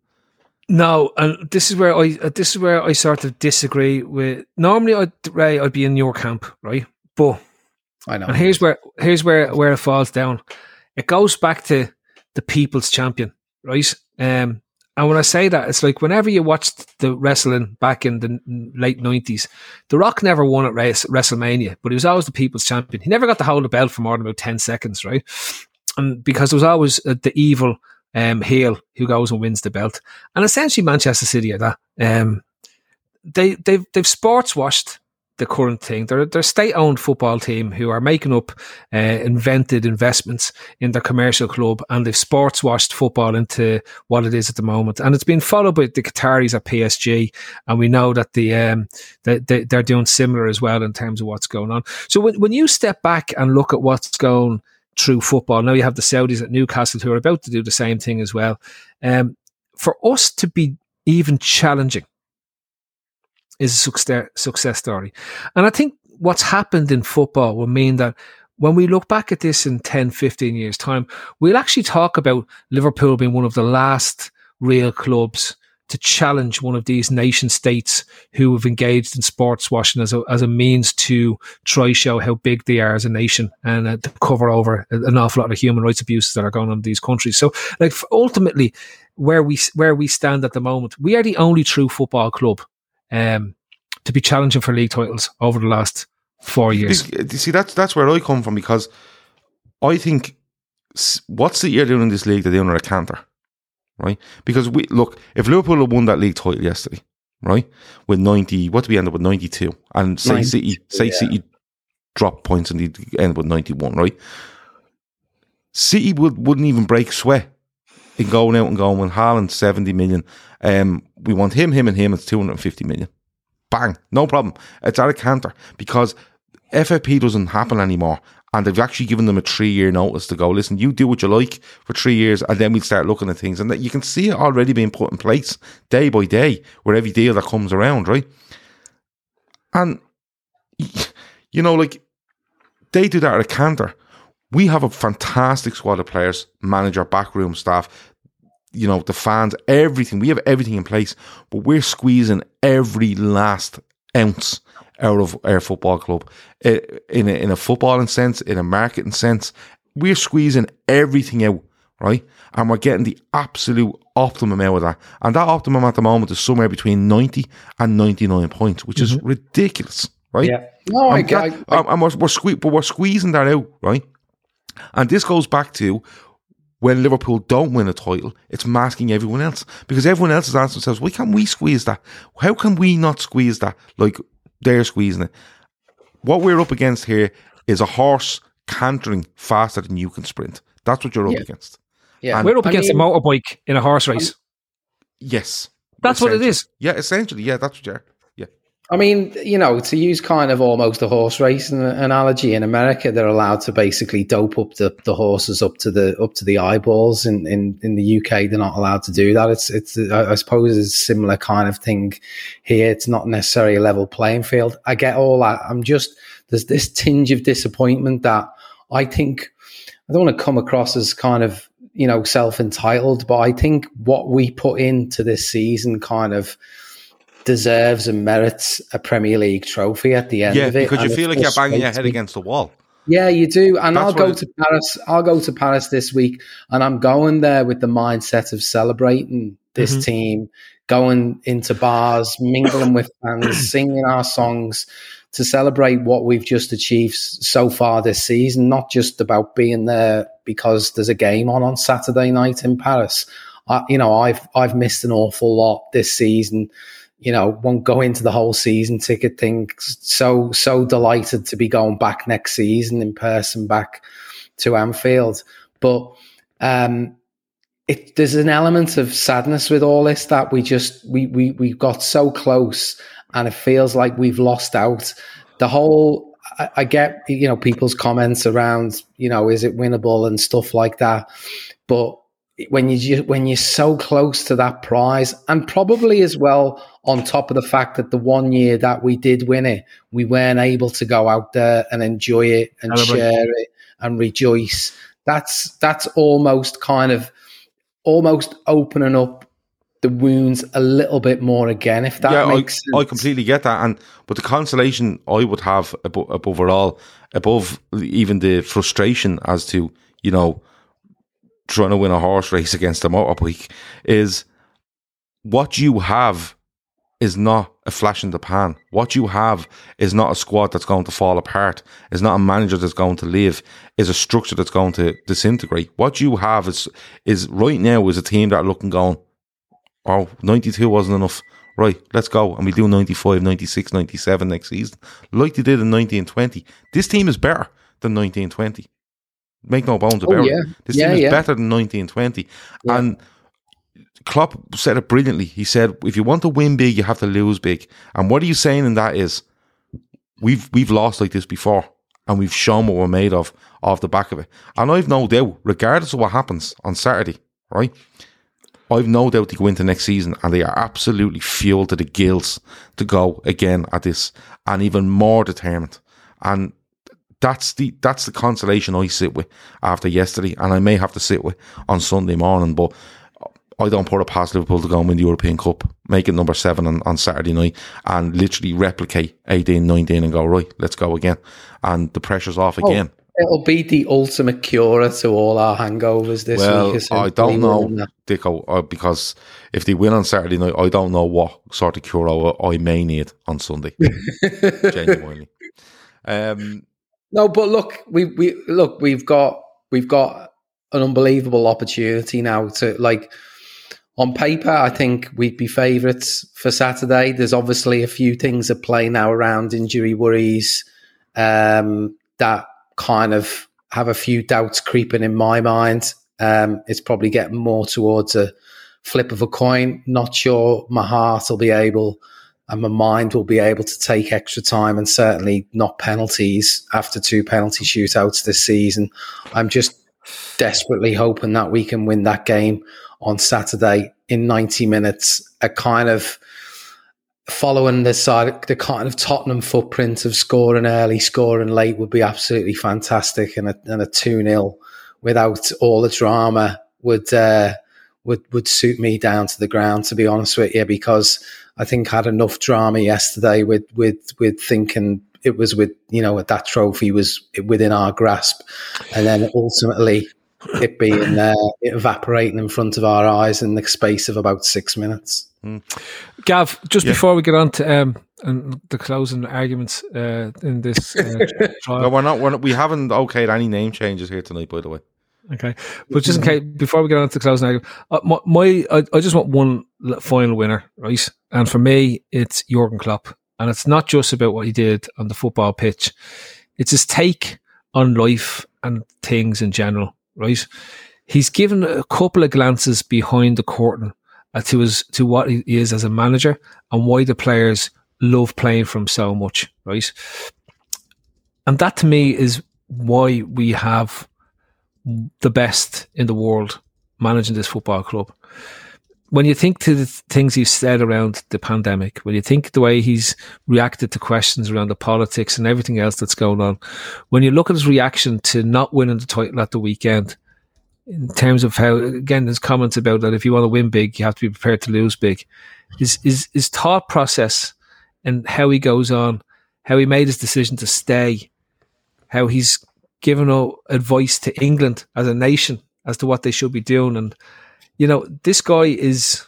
Speaker 2: No, and this is where I uh, this is where I sort of disagree with. Normally, I'd Ray, I'd be in your camp, right? But
Speaker 3: I know.
Speaker 2: and here's where here's where where it falls down. It goes back to the people's champion, right? Um, and when I say that, it's like whenever you watched the wrestling back in the late nineties, The Rock never won at race, WrestleMania, but he was always the people's champion. He never got to hold the belt for more than about ten seconds, right? And because there was always uh, the evil um, heel who goes and wins the belt, and essentially Manchester City are that. Um, they they've they've sports washed the current thing. They're, they're state-owned football team who are making up uh, invented investments in their commercial club, and they've sports washed football into what it is at the moment. And it's been followed by the Qataris at PSG, and we know that the um, they, they, they're doing similar as well in terms of what's going on. So when when you step back and look at what's going through football, now you have the Saudis at Newcastle who are about to do the same thing as well. Um, for us to be even challenging is a success, success story. And I think what's happened in football will mean that when we look back at this in 10, 15 years' time, we'll actually talk about Liverpool being one of the last real clubs to challenge one of these nation states who have engaged in sports washing as a, as a means to try show how big they are as a nation and uh, to cover over an awful lot of human rights abuses that are going on in these countries. So, like, ultimately, where we where we stand at the moment, we are the only true football club um, to be challenging for league titles over the last four years.
Speaker 1: You see, that's that's where I come from because I think what's the year doing in this league that they're under a canter, right? Because we look if Liverpool had won that league title yesterday, right, with ninety, what do we end up with ninety two, and say City, say yeah. City drop points and they end with ninety one, right? City would wouldn't even break sweat in going out and going with Haaland 70 million. Um, we want him, him, and him. It's 250 million. Bang, no problem. It's out of canter because FFP doesn't happen anymore. And they've actually given them a three year notice to go, listen, you do what you like for three years, and then we'll start looking at things. And that you can see it already being put in place day by day with every deal that comes around, right? And, you know, like, they do that at a canter we have a fantastic squad of players, manager, backroom staff, you know, the fans, everything. We have everything in place, but we're squeezing every last ounce out of our football club in a, in a footballing sense, in a marketing sense. We're squeezing everything out, right? And we're getting the absolute optimum out of that. And that optimum at the moment is somewhere between 90 and 99 points, which mm-hmm. is ridiculous, right?
Speaker 3: Yeah. No, I,
Speaker 1: I, I, and we're, we're, sque- but we're squeezing that out, right? And this goes back to when Liverpool don't win a title, it's masking everyone else because everyone else is asking themselves, why can't we squeeze that? How can we not squeeze that like they're squeezing it? What we're up against here is a horse cantering faster than you can sprint. That's what you're up
Speaker 2: yeah.
Speaker 1: against.
Speaker 2: Yeah, and we're up against mean, a motorbike in a horse race.
Speaker 1: Yes,
Speaker 2: that's what it is.
Speaker 1: Yeah, essentially, yeah, that's what you're.
Speaker 3: I mean, you know, to use kind of almost a horse racing analogy, in America, they're allowed to basically dope up the, the horses up to the up to the eyeballs. In, in in the UK, they're not allowed to do that. It's it's I suppose it's a similar kind of thing here. It's not necessarily a level playing field. I get all that. I'm just there's this tinge of disappointment that I think I don't want to come across as kind of you know self entitled, but I think what we put into this season kind of deserves and merits a Premier League trophy at the end
Speaker 1: yeah,
Speaker 3: of it.
Speaker 1: because you feel like you're banging your head against the wall.
Speaker 3: Yeah, you do. And That's I'll go to Paris. I'll go to Paris this week, and I'm going there with the mindset of celebrating this mm-hmm. team, going into bars, mingling with fans, singing our songs to celebrate what we've just achieved so far this season. Not just about being there because there's a game on on Saturday night in Paris. I, you know, I've I've missed an awful lot this season you know, won't go into the whole season ticket thing. So, so delighted to be going back next season in person back to Anfield. But, um, it, there's an element of sadness with all this that we just, we, we, we got so close and it feels like we've lost out. The whole, I, I get, you know, people's comments around, you know, is it winnable and stuff like that. But when you when you're so close to that prize, and probably as well on top of the fact that the one year that we did win it, we weren't able to go out there and enjoy it and share it and rejoice. That's that's almost kind of almost opening up the wounds a little bit more again. If that yeah, makes
Speaker 1: I, sense. I completely get that. And but the consolation I would have above, above all, above even the frustration as to you know trying to win a horse race against a motorbike is what you have is not a flash in the pan. What you have is not a squad that's going to fall apart. Is not a manager that's going to leave. Is a structure that's going to disintegrate. What you have is is right now is a team that are looking going, oh, 92 wasn't enough. right, let's go. And we do 95, 96, 97 next season, like they did in 1920. This team is better than 1920. Make no bones oh, about
Speaker 3: Oh, yeah.
Speaker 1: it. This
Speaker 3: Yeah,
Speaker 1: team is
Speaker 3: yeah.
Speaker 1: better than 1920.
Speaker 3: Yeah.
Speaker 1: And Klopp said it brilliantly. He said, if you want to win big, you have to lose big. And what are you saying in that is, we've we've lost like this before and we've shown what we're made of off the back of it. And I've no doubt, regardless of what happens on Saturday, right? I've no doubt they go into next season and they are absolutely fueled to the gills to go again at this and even more determined. And that's the that's the consolation I sit with after yesterday, and I may have to sit with on Sunday morning. But I don't put it past Liverpool to go and win the European Cup, make it number seven on, on Saturday night, and literally replicate 18, 19 and go right, let's go again. And the pressure's off again.
Speaker 3: It'll be the ultimate cure to all our hangovers this
Speaker 1: well,
Speaker 3: week.
Speaker 1: I don't know, Dicko, uh, because if they win on Saturday night, I don't know what sort of cure I, I may need on Sunday. Genuinely. Um,
Speaker 3: No, but look, we we look, we've got we've got an unbelievable opportunity now to like on paper, I think we'd be favourites for Saturday. There's obviously a few things at play now around injury worries um, that kind of have a few doubts creeping in my mind. Um, it's probably getting more towards a flip of a coin. Not sure my heart will be able and my mind will be able to take extra time and certainly not penalties after two penalty shootouts this season. I'm just desperately hoping that we can win that game on Saturday in 90 minutes. A kind of following the side, the kind of Tottenham footprint of scoring early, scoring late would be absolutely fantastic, and a, and a 2 0 without all the drama would. Uh, would, would suit me down to the ground, to be honest with you, because I think I had enough drama yesterday with, with, with thinking it was with, you know, that trophy was within our grasp. And then ultimately it being uh, evaporating in front of our eyes in the space of about six minutes.
Speaker 2: Gav, just
Speaker 1: Yeah.
Speaker 2: before we get on to um, and the closing arguments uh, in this uh, trial,
Speaker 1: no, we're not, we're not, we haven't okayed any name changes here tonight, by the way.
Speaker 2: Okay, but just in case, before we get on to the closing argument, uh, my, my I, I just want one final winner, right? And for me, it's Jurgen Klopp, and it's not just about what he did on the football pitch; it's his take on life and things in general, right? He's given a couple of glances behind the curtain uh, to his to what he is as a manager and why the players love playing for him so much, right? And that to me is why we have the best in the world managing this football club. When you think to the things he's said around the pandemic, when you think the way he's reacted to questions around the politics and everything else that's going on, when you look at his reaction to not winning the title at the weekend, in terms of how, again, his comments about that if you want to win big, you have to be prepared to lose big. His, his, his thought process and how he goes on, how he made his decision to stay, how he's given advice to England as a nation as to what they should be doing. And, you know, this guy is,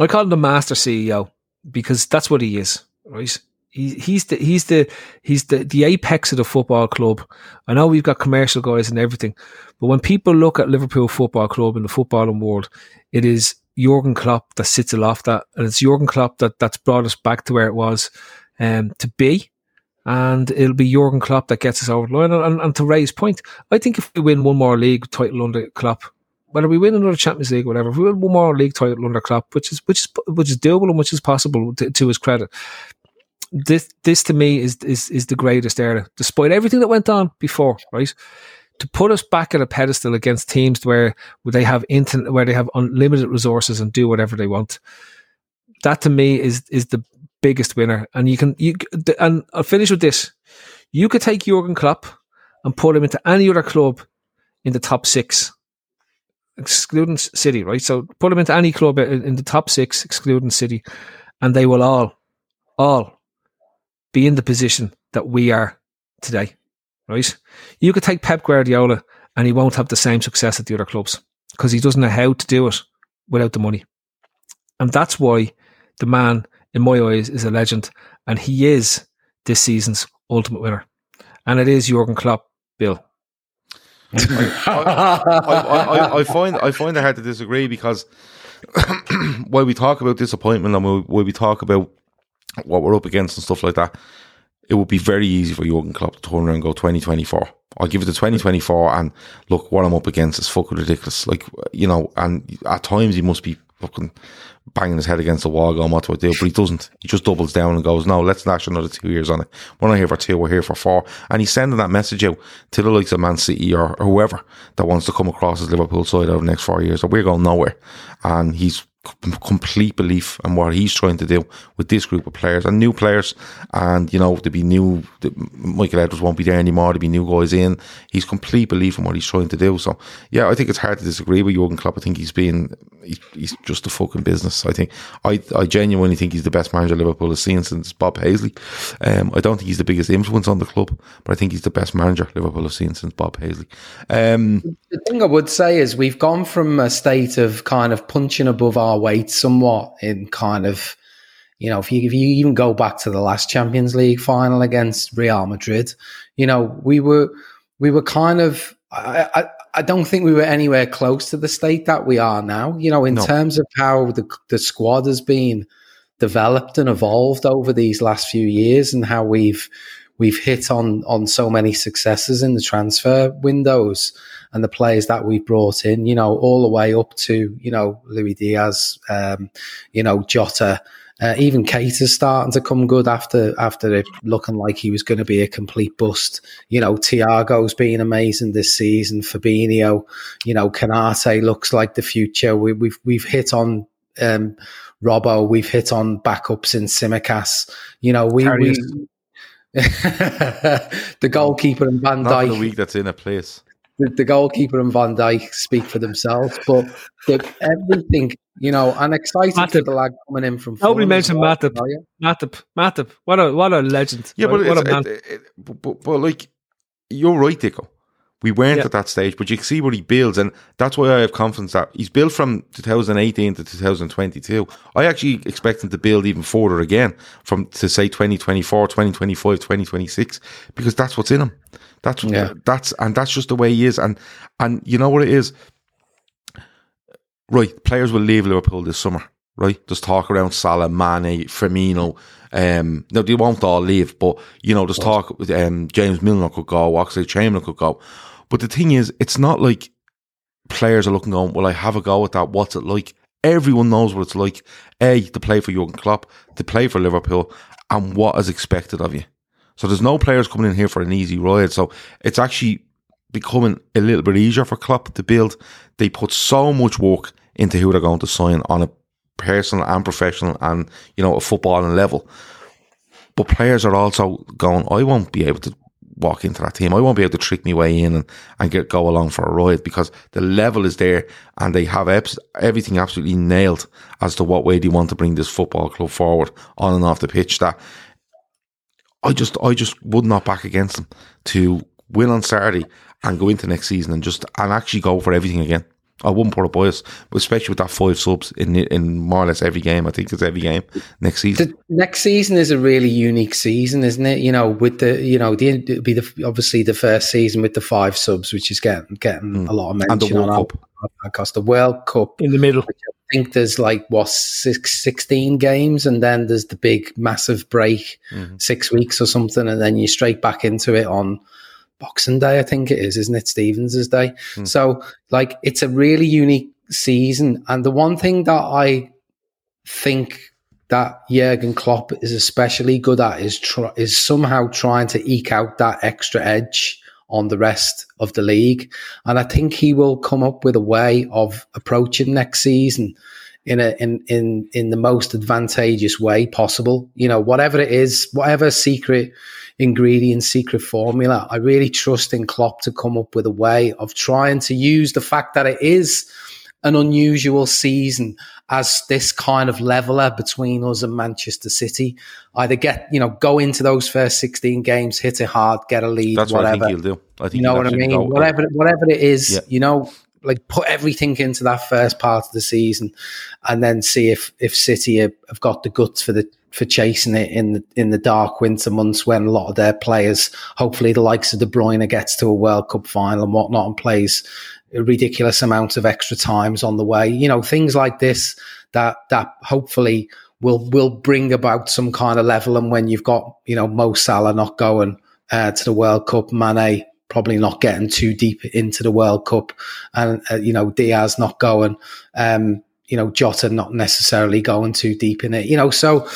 Speaker 2: I call him the master CEO because that's what he is, right? He, he's the he's the he's the, the apex of the football club. I know we've got commercial guys and everything, but when people look at Liverpool Football Club in the footballing world, it is Jurgen Klopp that sits aloft that, and it's Jurgen Klopp that that's brought us back to where it was um, to be and it'll be Jurgen Klopp that gets us over the line. And, and, and to Ray's point, I think if we win one more league title under Klopp, whether we win another Champions League, or whatever, if we win one more league title under Klopp, which is which is which is doable and which is possible to, to his credit, this this to me is is is the greatest era, despite everything that went on before, right? To put us back at a pedestal against teams where, where they have internet, where they have unlimited resources and do whatever they want. That to me is is the biggest winner. And you can you and I'll finish with this. You could take Jurgen Klopp and put him into any other club in the top six, excluding City, right? So put them into any club in the top six, excluding City, and they will all, all be in the position that we are today, right? You could take Pep Guardiola and he won't have the same success at the other clubs because he doesn't know how to do it without the money. And that's why the man in my eyes, is a legend, and he is this season's ultimate winner. And it is Jurgen Klopp, Bill.
Speaker 1: I, I, I, find I find it hard to disagree because while we talk about disappointment and while we talk about what we're up against and stuff like that, it would be very easy for Jurgen Klopp to turn around and go 2024. I'll give it to 2024 and look, what I'm up against is fucking ridiculous. Like, you know, and at times he must be fucking banging his head against the wall going, what do I do? But he doesn't. He just doubles down and goes, no, let's lash another two years on it. We're not here for two, we're here for four. And he's sending that message out to the likes of Man City or, whoever that wants to come across as Liverpool side over the next four years. So we're going nowhere. And he's complete belief in what he's trying to do with this group of players and new players. And, you know, to be new, Michael Edwards won't be there anymore, to be new guys in. He's complete belief in what he's trying to do. So, yeah, I think it's hard to disagree with Jurgen Klopp. I think he's been, he's, just a fucking business. I think, I, I genuinely think he's the best manager Liverpool has seen since Bob Paisley. Um, I don't think he's the biggest influence on the club, but I think he's the best manager Liverpool have seen since Bob Paisley. Um,
Speaker 3: the thing I would say is we've gone from a state of kind of punching above our weight somewhat in kind of, you know, if you, if you even go back to the last Champions League final against Real Madrid, you know, we were, we were kind of, I, I, I don't think we were anywhere close to the state that we are now, you know, in no. terms of how the, the squad has been developed and evolved over these last few years and how we've, we've hit on, on so many successes in the transfer windows and the players that we've brought in, you know, all the way up to, you know, Luis Diaz, um, you know, Jota, uh, even Keita's starting to come good after after it looking like he was going to be a complete bust. You know, Thiago's been amazing this season. Fabinho, you know, Konate looks like the future. We, we've we've hit on um, Robbo. We've hit on backups in Tsimikas. You know, we, we the goalkeeper and Van Dijk.
Speaker 1: the week that's in a place
Speaker 3: the, the, goalkeeper and Van Dijk speak for themselves. But the, everything, you know, I'm excited Matip. for the lad coming in from.
Speaker 2: Nobody mentioned well, Matip. Matip. Matip. What a what a legend.
Speaker 1: Yeah,
Speaker 2: but,
Speaker 1: what, what it, it, but, but, like you're right, Dicko. We weren't yeah. at that stage, but you can see what he builds, and that's why I have confidence that he's built from 2018 to 2022. I actually expect him to build even further again from to say 2024, 2025, 2026, because that's what's in him. That's yeah. that's and that's just the way he is. And and you know what it is. Right, players will leave Liverpool this summer. Right, just talk around Salah, Mane, Firmino. Um, no, they won't all leave, but you know, just talk. Um, James Milner could go, Oxlade Chamberlain could go. But the thing is, it's not like players are looking on. Well, I have a go at that. What's it like? Everyone knows what it's like. A to play for Jurgen Klopp, to play for Liverpool, and what is expected of you. So there's no players coming in here for an easy ride. So it's actually becoming a little bit easier for Klopp to build. They put so much work into who they're going to sign on a personal and professional and, you know, a footballing level. But players are also going, I won't be able to walk into that team. I won't be able to trick my way in and, and get go along for a ride because the level is there and they have everything absolutely nailed as to what way they want to bring this football club forward on and off the pitch. That I just I just would not back against them to win on Saturday and go into next season and just and actually go for everything again. I wouldn't put a bias, but especially with that five subs in in more or less every game. I think it's every game next season.
Speaker 3: The next season is a really unique season, isn't it? You know, with the you know the it'll be the obviously the first season with the five subs, which is getting getting mm. a lot of mention and the World on Cup. because the World Cup
Speaker 2: in the middle.
Speaker 3: I think there's like what six, 16 games, and then there's the big massive break, mm-hmm. six weeks or something, and then you're straight back into it on Boxing Day, I think it is, isn't it? Stephen's Day. Mm. So, like, it's a really unique season. And the one thing that I think that Jurgen Klopp is especially good at is tr- is somehow trying to eke out that extra edge on the rest of the league. And I think he will come up with a way of approaching next season in a in in in the most advantageous way possible. You know, whatever it is, whatever secret ingredient, secret formula, I really trust in Klopp to come up with a way of trying to use the fact that it is an unusual season as this kind of leveler between us and Manchester City. Either get, you know, go into those first 16 games, hit it hard, get a lead,
Speaker 1: That's
Speaker 3: whatever.
Speaker 1: what I think he'll do. I think
Speaker 3: you know what I mean? Go, whatever, whatever it is, yeah. you know, like put everything into that first part of the season, and then see if if City have, have got the guts for the for chasing it in the in the dark winter months when a lot of their players, hopefully the likes of De Bruyne, gets to a World Cup final and whatnot and plays ridiculous amount of extra times on the way. You know, things like this that that hopefully will will bring about some kind of level. And when you've got you know Mo Salah not going uh, to the World Cup, Mane probably not getting too deep into the World Cup, and uh, you know Diaz not going. Um, you know, Jota not necessarily going too deep in it, you know. So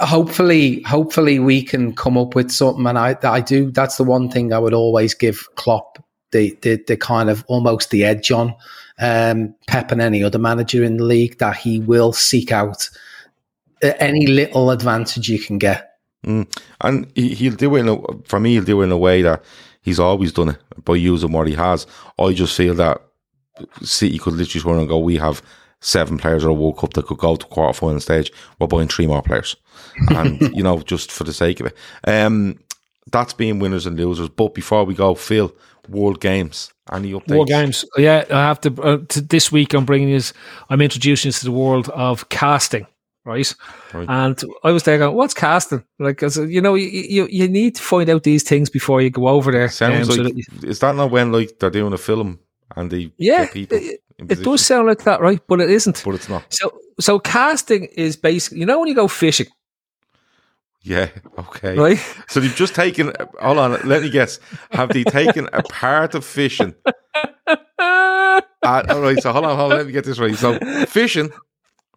Speaker 3: hopefully, hopefully we can come up with something. And I, I do. That's the one thing I would always give Klopp the the, the kind of almost the edge on um, Pep and any other manager in the league that he will seek out any little advantage you can get.
Speaker 1: Mm. And he, will do it in a, for me. He'll do it in a way that he's always done it by using what he has. I just feel that City could literally turn and go, "We have seven players or a World Cup that could go to quarter final stage, we're buying three more players. And, you know, just for the sake of it. Um, that's being winners and losers. But before we go, Phil, World Games. Any updates?
Speaker 2: World Games. Yeah, I have to, uh, to this week. I'm bringing you. I'm introducing you to the world of casting. Right? right? And I was there going, "What's casting?" Like, cause, you know, you, you you need to find out these things before you go over there.
Speaker 1: Sounds um, like so that is that not when like they're doing a film and they
Speaker 2: yeah, people? It, it does sound like that, right? But it isn't.
Speaker 1: But it's not.
Speaker 2: So, so casting is basically, you know, when you go fishing.
Speaker 1: Yeah. Okay.
Speaker 2: Right.
Speaker 1: So they've just taken. Hold on. Let me guess. Have they taken a part of fishing? uh, all right. So hold on. Hold on. Let me get this right. So fishing,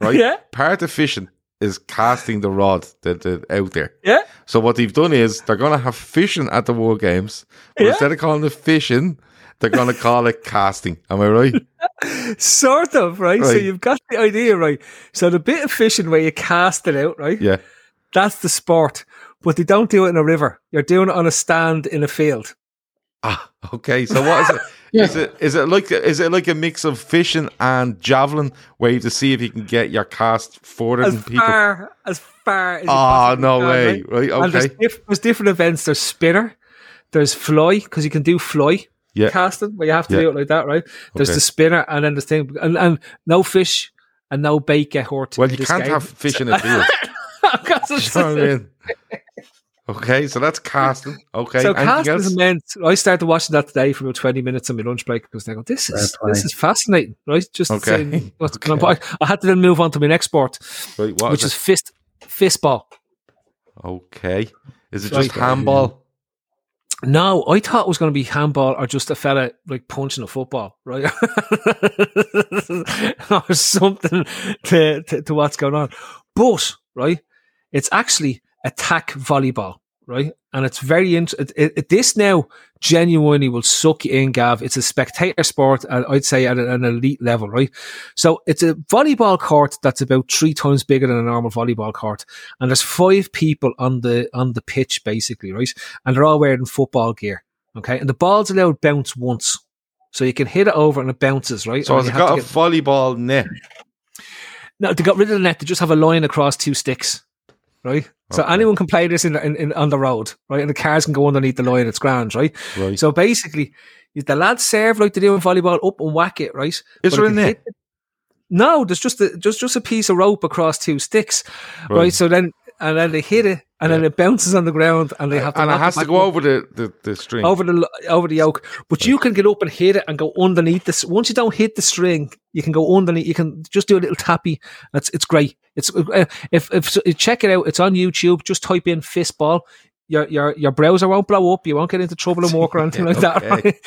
Speaker 1: right?
Speaker 2: Yeah.
Speaker 1: Part of fishing is casting the rod that, that out there.
Speaker 2: Yeah.
Speaker 1: So what they've done is they're going to have fishing at the World Games, but yeah. instead of calling it fishing, they're going to call it casting. Am I right?
Speaker 2: sort of, right? right? So you've got the idea, right? So the bit of fishing where you cast it out, right?
Speaker 1: Yeah.
Speaker 2: That's the sport. But they don't do it in a river. You're doing it on a stand in a field.
Speaker 1: Ah, okay. So what is it? yeah. Is it is it like is it like a mix of fishing and javelin, where you have to see if you can get your cast further
Speaker 2: as
Speaker 1: than people?
Speaker 2: Far, as far as
Speaker 1: oh no can, way! Right? right, okay.
Speaker 2: And there's, diff- there's different events. There's spinner, there's fly because you can do fly
Speaker 1: yeah.
Speaker 2: casting but you have to yeah. do it like that, right? There's okay. the spinner and then the thing, and, and no fish and no bait get hurt.
Speaker 1: Well, you can't game. have fish in a field. You know I mean? Okay, so that's casting. Okay,
Speaker 2: so casting is meant. I started watching that today for about twenty minutes on my lunch break because I go, oh, "This is this is fascinating." Right, just okay. saying what's okay. going on. I had to then move on to my next sport, right, which is, is fist fistball.
Speaker 1: Okay, is it just handball?
Speaker 2: No, I thought it was going to be handball or just a fella like punching a football, right? or something to, to, to what's going on. But, right, it's actually attack volleyball right? And it's very interesting. It, it, this now genuinely will suck you in, Gav. It's a spectator sport, and I'd say at an elite level, right? So it's a volleyball court that's about three times bigger than a normal volleyball court, and there's five people on the on the pitch basically, right? And they're all wearing football gear, okay? And the ball's allowed bounce once, so you can hit it over and it bounces, right?
Speaker 1: So it's got a get... volleyball net.
Speaker 2: No, they got rid of the net. They just have a line across two sticks right? So okay. anyone can play this in, in, in, on the road, right? And the cars can go underneath the line. It's grand, right?
Speaker 1: Right.
Speaker 2: So basically, the lads serve like they do in volleyball, up and whack it, right?
Speaker 1: Is but there a net?
Speaker 2: no, there's just a, just just a piece of rope across two sticks, right? right? So then and then they hit it, and yeah. then it bounces on the ground, and they have to.
Speaker 1: And it has to go over the, the, the string,
Speaker 2: over the over the yoke. But you can get up and hit it and go underneath this. Once you don't hit the string, you can go underneath. You can just do a little tappy. It's it's great. It's uh, if if check it out. It's on YouTube. Just type in fistball your your your browser won't blow up. You won't get into trouble and walk or anything like that. Right?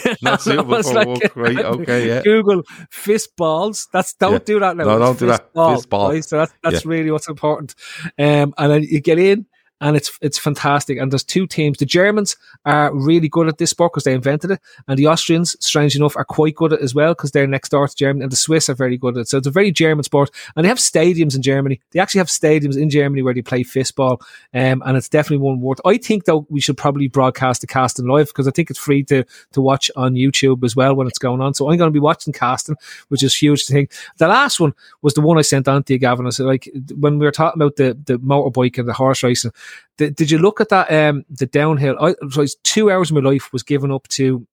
Speaker 1: yeah. Not suitable for like, walk, right? Okay, yeah.
Speaker 2: Google fist balls. That's don't yeah. do that now.
Speaker 1: No, don't do that.
Speaker 2: Ball, fist ball. Right? So that's that's yeah. really what's important. Um, and then you get in and it's it's fantastic. And there's two teams. The Germans are really good at this sport because they invented it, and the Austrians, strange enough, are quite good at it as well because they're next door to Germany, and the Swiss are very good at it. So it's a very German sport, and they have stadiums in Germany. They actually have stadiums in Germany where they play fistball, um, and it's definitely one worth. I think though we should probably broadcast the casting live because I think it's free to to watch on YouTube as well when it's going on. So I'm going to be watching casting, which is huge thing. The last one was the one I sent on to you, Gavin. I said like when we were talking about the the motorbike and the horse racing. Did, did you look at that? Um, the downhill. I, so two hours of my life was given up to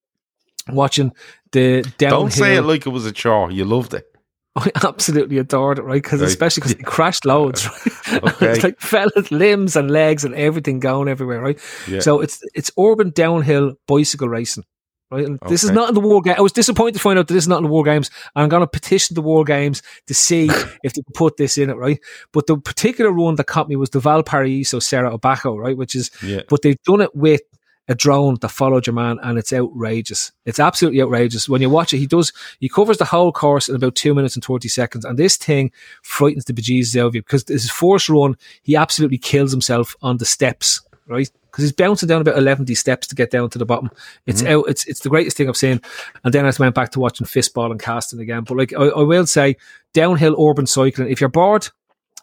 Speaker 2: watching the downhill.
Speaker 1: Don't say it like it was a chore. You loved it.
Speaker 2: I absolutely adored it, right? Because
Speaker 1: Right.
Speaker 2: especially because he crashed loads, right?
Speaker 1: Okay.
Speaker 2: it's like fell at limbs and legs and everything going everywhere, right?
Speaker 1: Yeah.
Speaker 2: So it's it's urban downhill bicycle racing, right? And this is not in the war game. I was disappointed to find out that this is not in the war games. And I'm going to petition the war games to see if they can put this in it, right? But the particular one that caught me was the Valparaiso Cerro Abajo, right? Which is,
Speaker 1: Yeah.
Speaker 2: but they've done it with a drone that followed your man, and it's outrageous. It's absolutely outrageous. When you watch it, he does he covers the whole course in about two minutes and twenty seconds, and this thing frightens the bejesus out of you because his first run, he absolutely kills himself on the steps, right? Because he's bouncing down about eleven steps to get down to the bottom. It's mm-hmm. out. It's it's the greatest thing I've seen. And then I just went back to watching fistball and casting again. But like I, I will say, downhill urban cycling. If you're bored,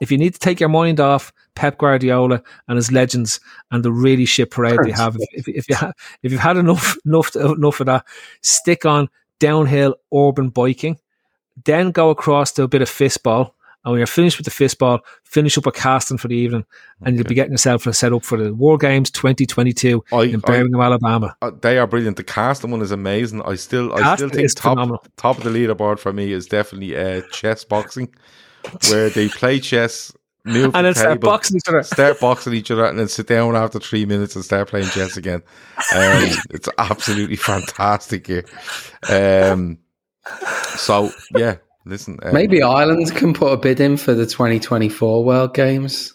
Speaker 2: if you need to take your mind off Pep Guardiola and his legends and the really shit parade they have, if, if, if you ha- if you've had enough enough enough of that, stick on downhill urban biking, then go across to a bit of fistball. And when you're finished with the fistball, finish up a casting for the evening, and you'll be getting yourself a set up for the War Games 2022
Speaker 1: I-
Speaker 2: in
Speaker 1: I-
Speaker 2: Birmingham, Alabama.
Speaker 1: Uh, they are brilliant. The casting one is amazing. I still, I
Speaker 2: Casting
Speaker 1: still think top
Speaker 2: phenomenal.
Speaker 1: top of the leaderboard for me is definitely uh, chess boxing, where they play chess, move
Speaker 2: And
Speaker 1: the
Speaker 2: then start
Speaker 1: table,
Speaker 2: boxing each other.
Speaker 1: start boxing each other, and then sit down after three minutes and start playing chess again. Um, it's absolutely fantastic here. Um, so yeah, listen, um,
Speaker 3: Maybe Ireland can put a bid in for the 2024 World Games.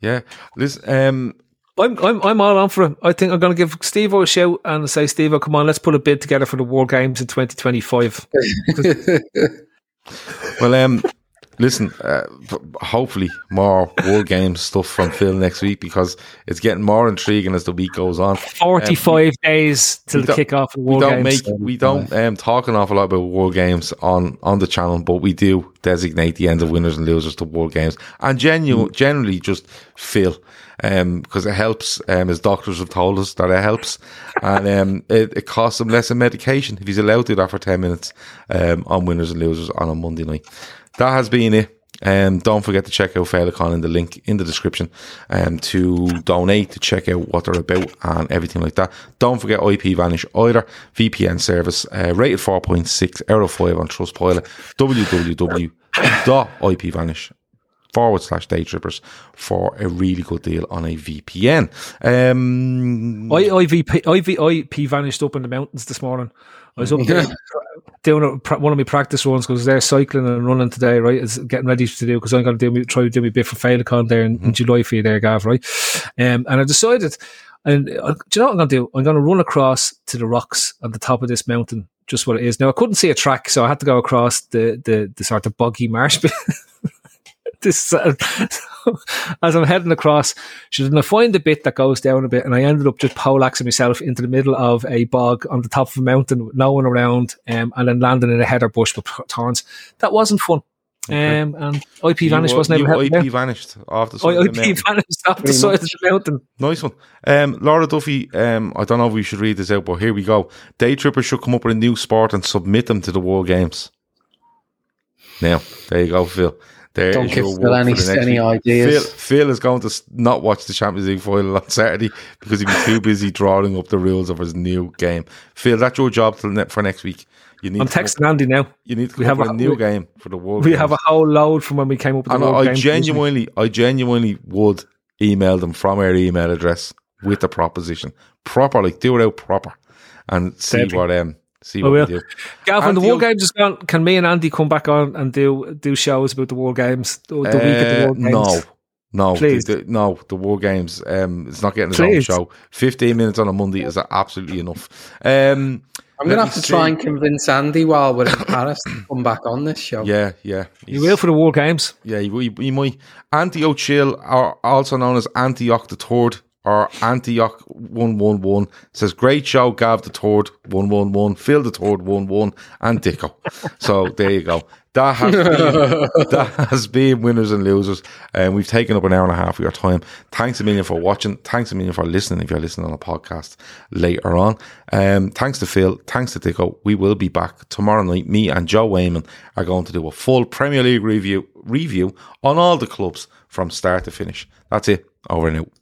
Speaker 1: yeah, listen. Um,
Speaker 2: I'm, I'm, I'm all on for it. I think I'm going to give Steve a shout and say, Steve, come on, let's put a bid together for the War Games in 2025.
Speaker 1: Well, um, listen. Uh, hopefully, more war games stuff from Phil next week because it's getting more intriguing as the week goes on.
Speaker 2: 45 days till the kick-off of
Speaker 1: We don't
Speaker 2: Games.
Speaker 1: make we don't um, talk an awful lot about war games on on the channel, but we do designate the end of winners and losers to war games, and genu- generally just Phil. Um, because it helps, um, as doctors have told us that it helps, and um, it, it costs him less in medication if he's allowed to do that for ten minutes, um, on winners and losers on a Monday night. That has been it. Um, don't forget to check out Féileacáin in the link in the description um, to donate, to check out what they're about and everything like that. Don't forget IP Vanish either, VPN service, uh, rated 4.6 out of 5 on Trustpilot, www.ipvanish forward slash day trippers for a really good deal on a VPN. Um,
Speaker 2: I, IVP, IV, IP vanished up in the mountains this morning. I was up there doing a, one of my practice runs because they're cycling and running today, right? It's getting ready to do because I'm going to do me, try to do my bit for Féileacáin there in, in July for you there, Gav, right? Um, and I decided, and uh, do you know what I'm going to do? I'm going to run across to the rocks at the top of this mountain, just what it is. Now, I couldn't see a track, so I had to go across the, the, the sort of boggy marsh. this uh, as I'm heading across, should I find the bit that goes down a bit, and I ended up just poleaxing myself into the middle of a bog on the top of a mountain with no one around, um, and then landing in a heather bush with thorns. That wasn't fun. Um, and IP vanished wasn't to
Speaker 1: IP
Speaker 2: help me.
Speaker 1: vanished off the side of the mountain.
Speaker 2: vanished off the side of the mountain.
Speaker 1: Nice one. Um, Laura Duffy, um, I don't know if we should read this out, but here we go. Day trippers should come up with a new sport and submit them to the World Games. Now, there you go, Phil. There
Speaker 3: Don't give Phil any-
Speaker 1: for the next
Speaker 3: any ideas.
Speaker 1: Phil, Phil is going to not watch the Champions League final on Saturday because he'll be too busy drawing up the rules of his new game. Phil, that's your job ne- for next week. You need
Speaker 2: I'm
Speaker 1: to come
Speaker 2: texting Andy now.
Speaker 1: you need to
Speaker 2: we
Speaker 1: come up
Speaker 2: have
Speaker 1: with a
Speaker 2: a-
Speaker 1: new
Speaker 2: we-
Speaker 1: game for the World
Speaker 2: We
Speaker 1: Games.
Speaker 2: have a whole load from when we came up with the
Speaker 1: And
Speaker 2: World
Speaker 1: I
Speaker 2: Games.
Speaker 1: genuinely, I genuinely would email them from our email address with the proposition, proper, like do it out proper, and see
Speaker 2: Deadly.
Speaker 1: what um see
Speaker 2: I
Speaker 1: what
Speaker 2: will.
Speaker 1: we do.
Speaker 2: Gav, when the
Speaker 1: Andy,
Speaker 2: Games is gone, can me and Andy come back on and do do shows about the World Games, the, the week of the
Speaker 1: Uh,
Speaker 2: World Games?
Speaker 1: no, no,
Speaker 2: Please.
Speaker 1: the, the- no. The War Games, um, it's not getting its own show. Fifteen minutes on a Monday is absolutely enough. Um,
Speaker 3: I'm going to have
Speaker 1: me
Speaker 3: to try and convince Andy while we're in Paris to come back on this show.
Speaker 1: Yeah, yeah,
Speaker 2: You will for the World Games.
Speaker 1: Yeah, he, he, he might. Antioch Chill, or also known as Antioch the Third, or Antioch One One One, says great show. Gav the Third One One, Phil the Third One One, and Dicko. so there you go. That has been, that has been winners and losers, and we've taken up an hour and a half of your time. Thanks a million for watching. Thanks a million for listening. If you're listening on a podcast later on, um, thanks to Phil. Thanks to Dicko. We will be back tomorrow night. Me and Joe Wayman are going to do a full Premier League review review on all the clubs from start to finish. That's it. Over and out.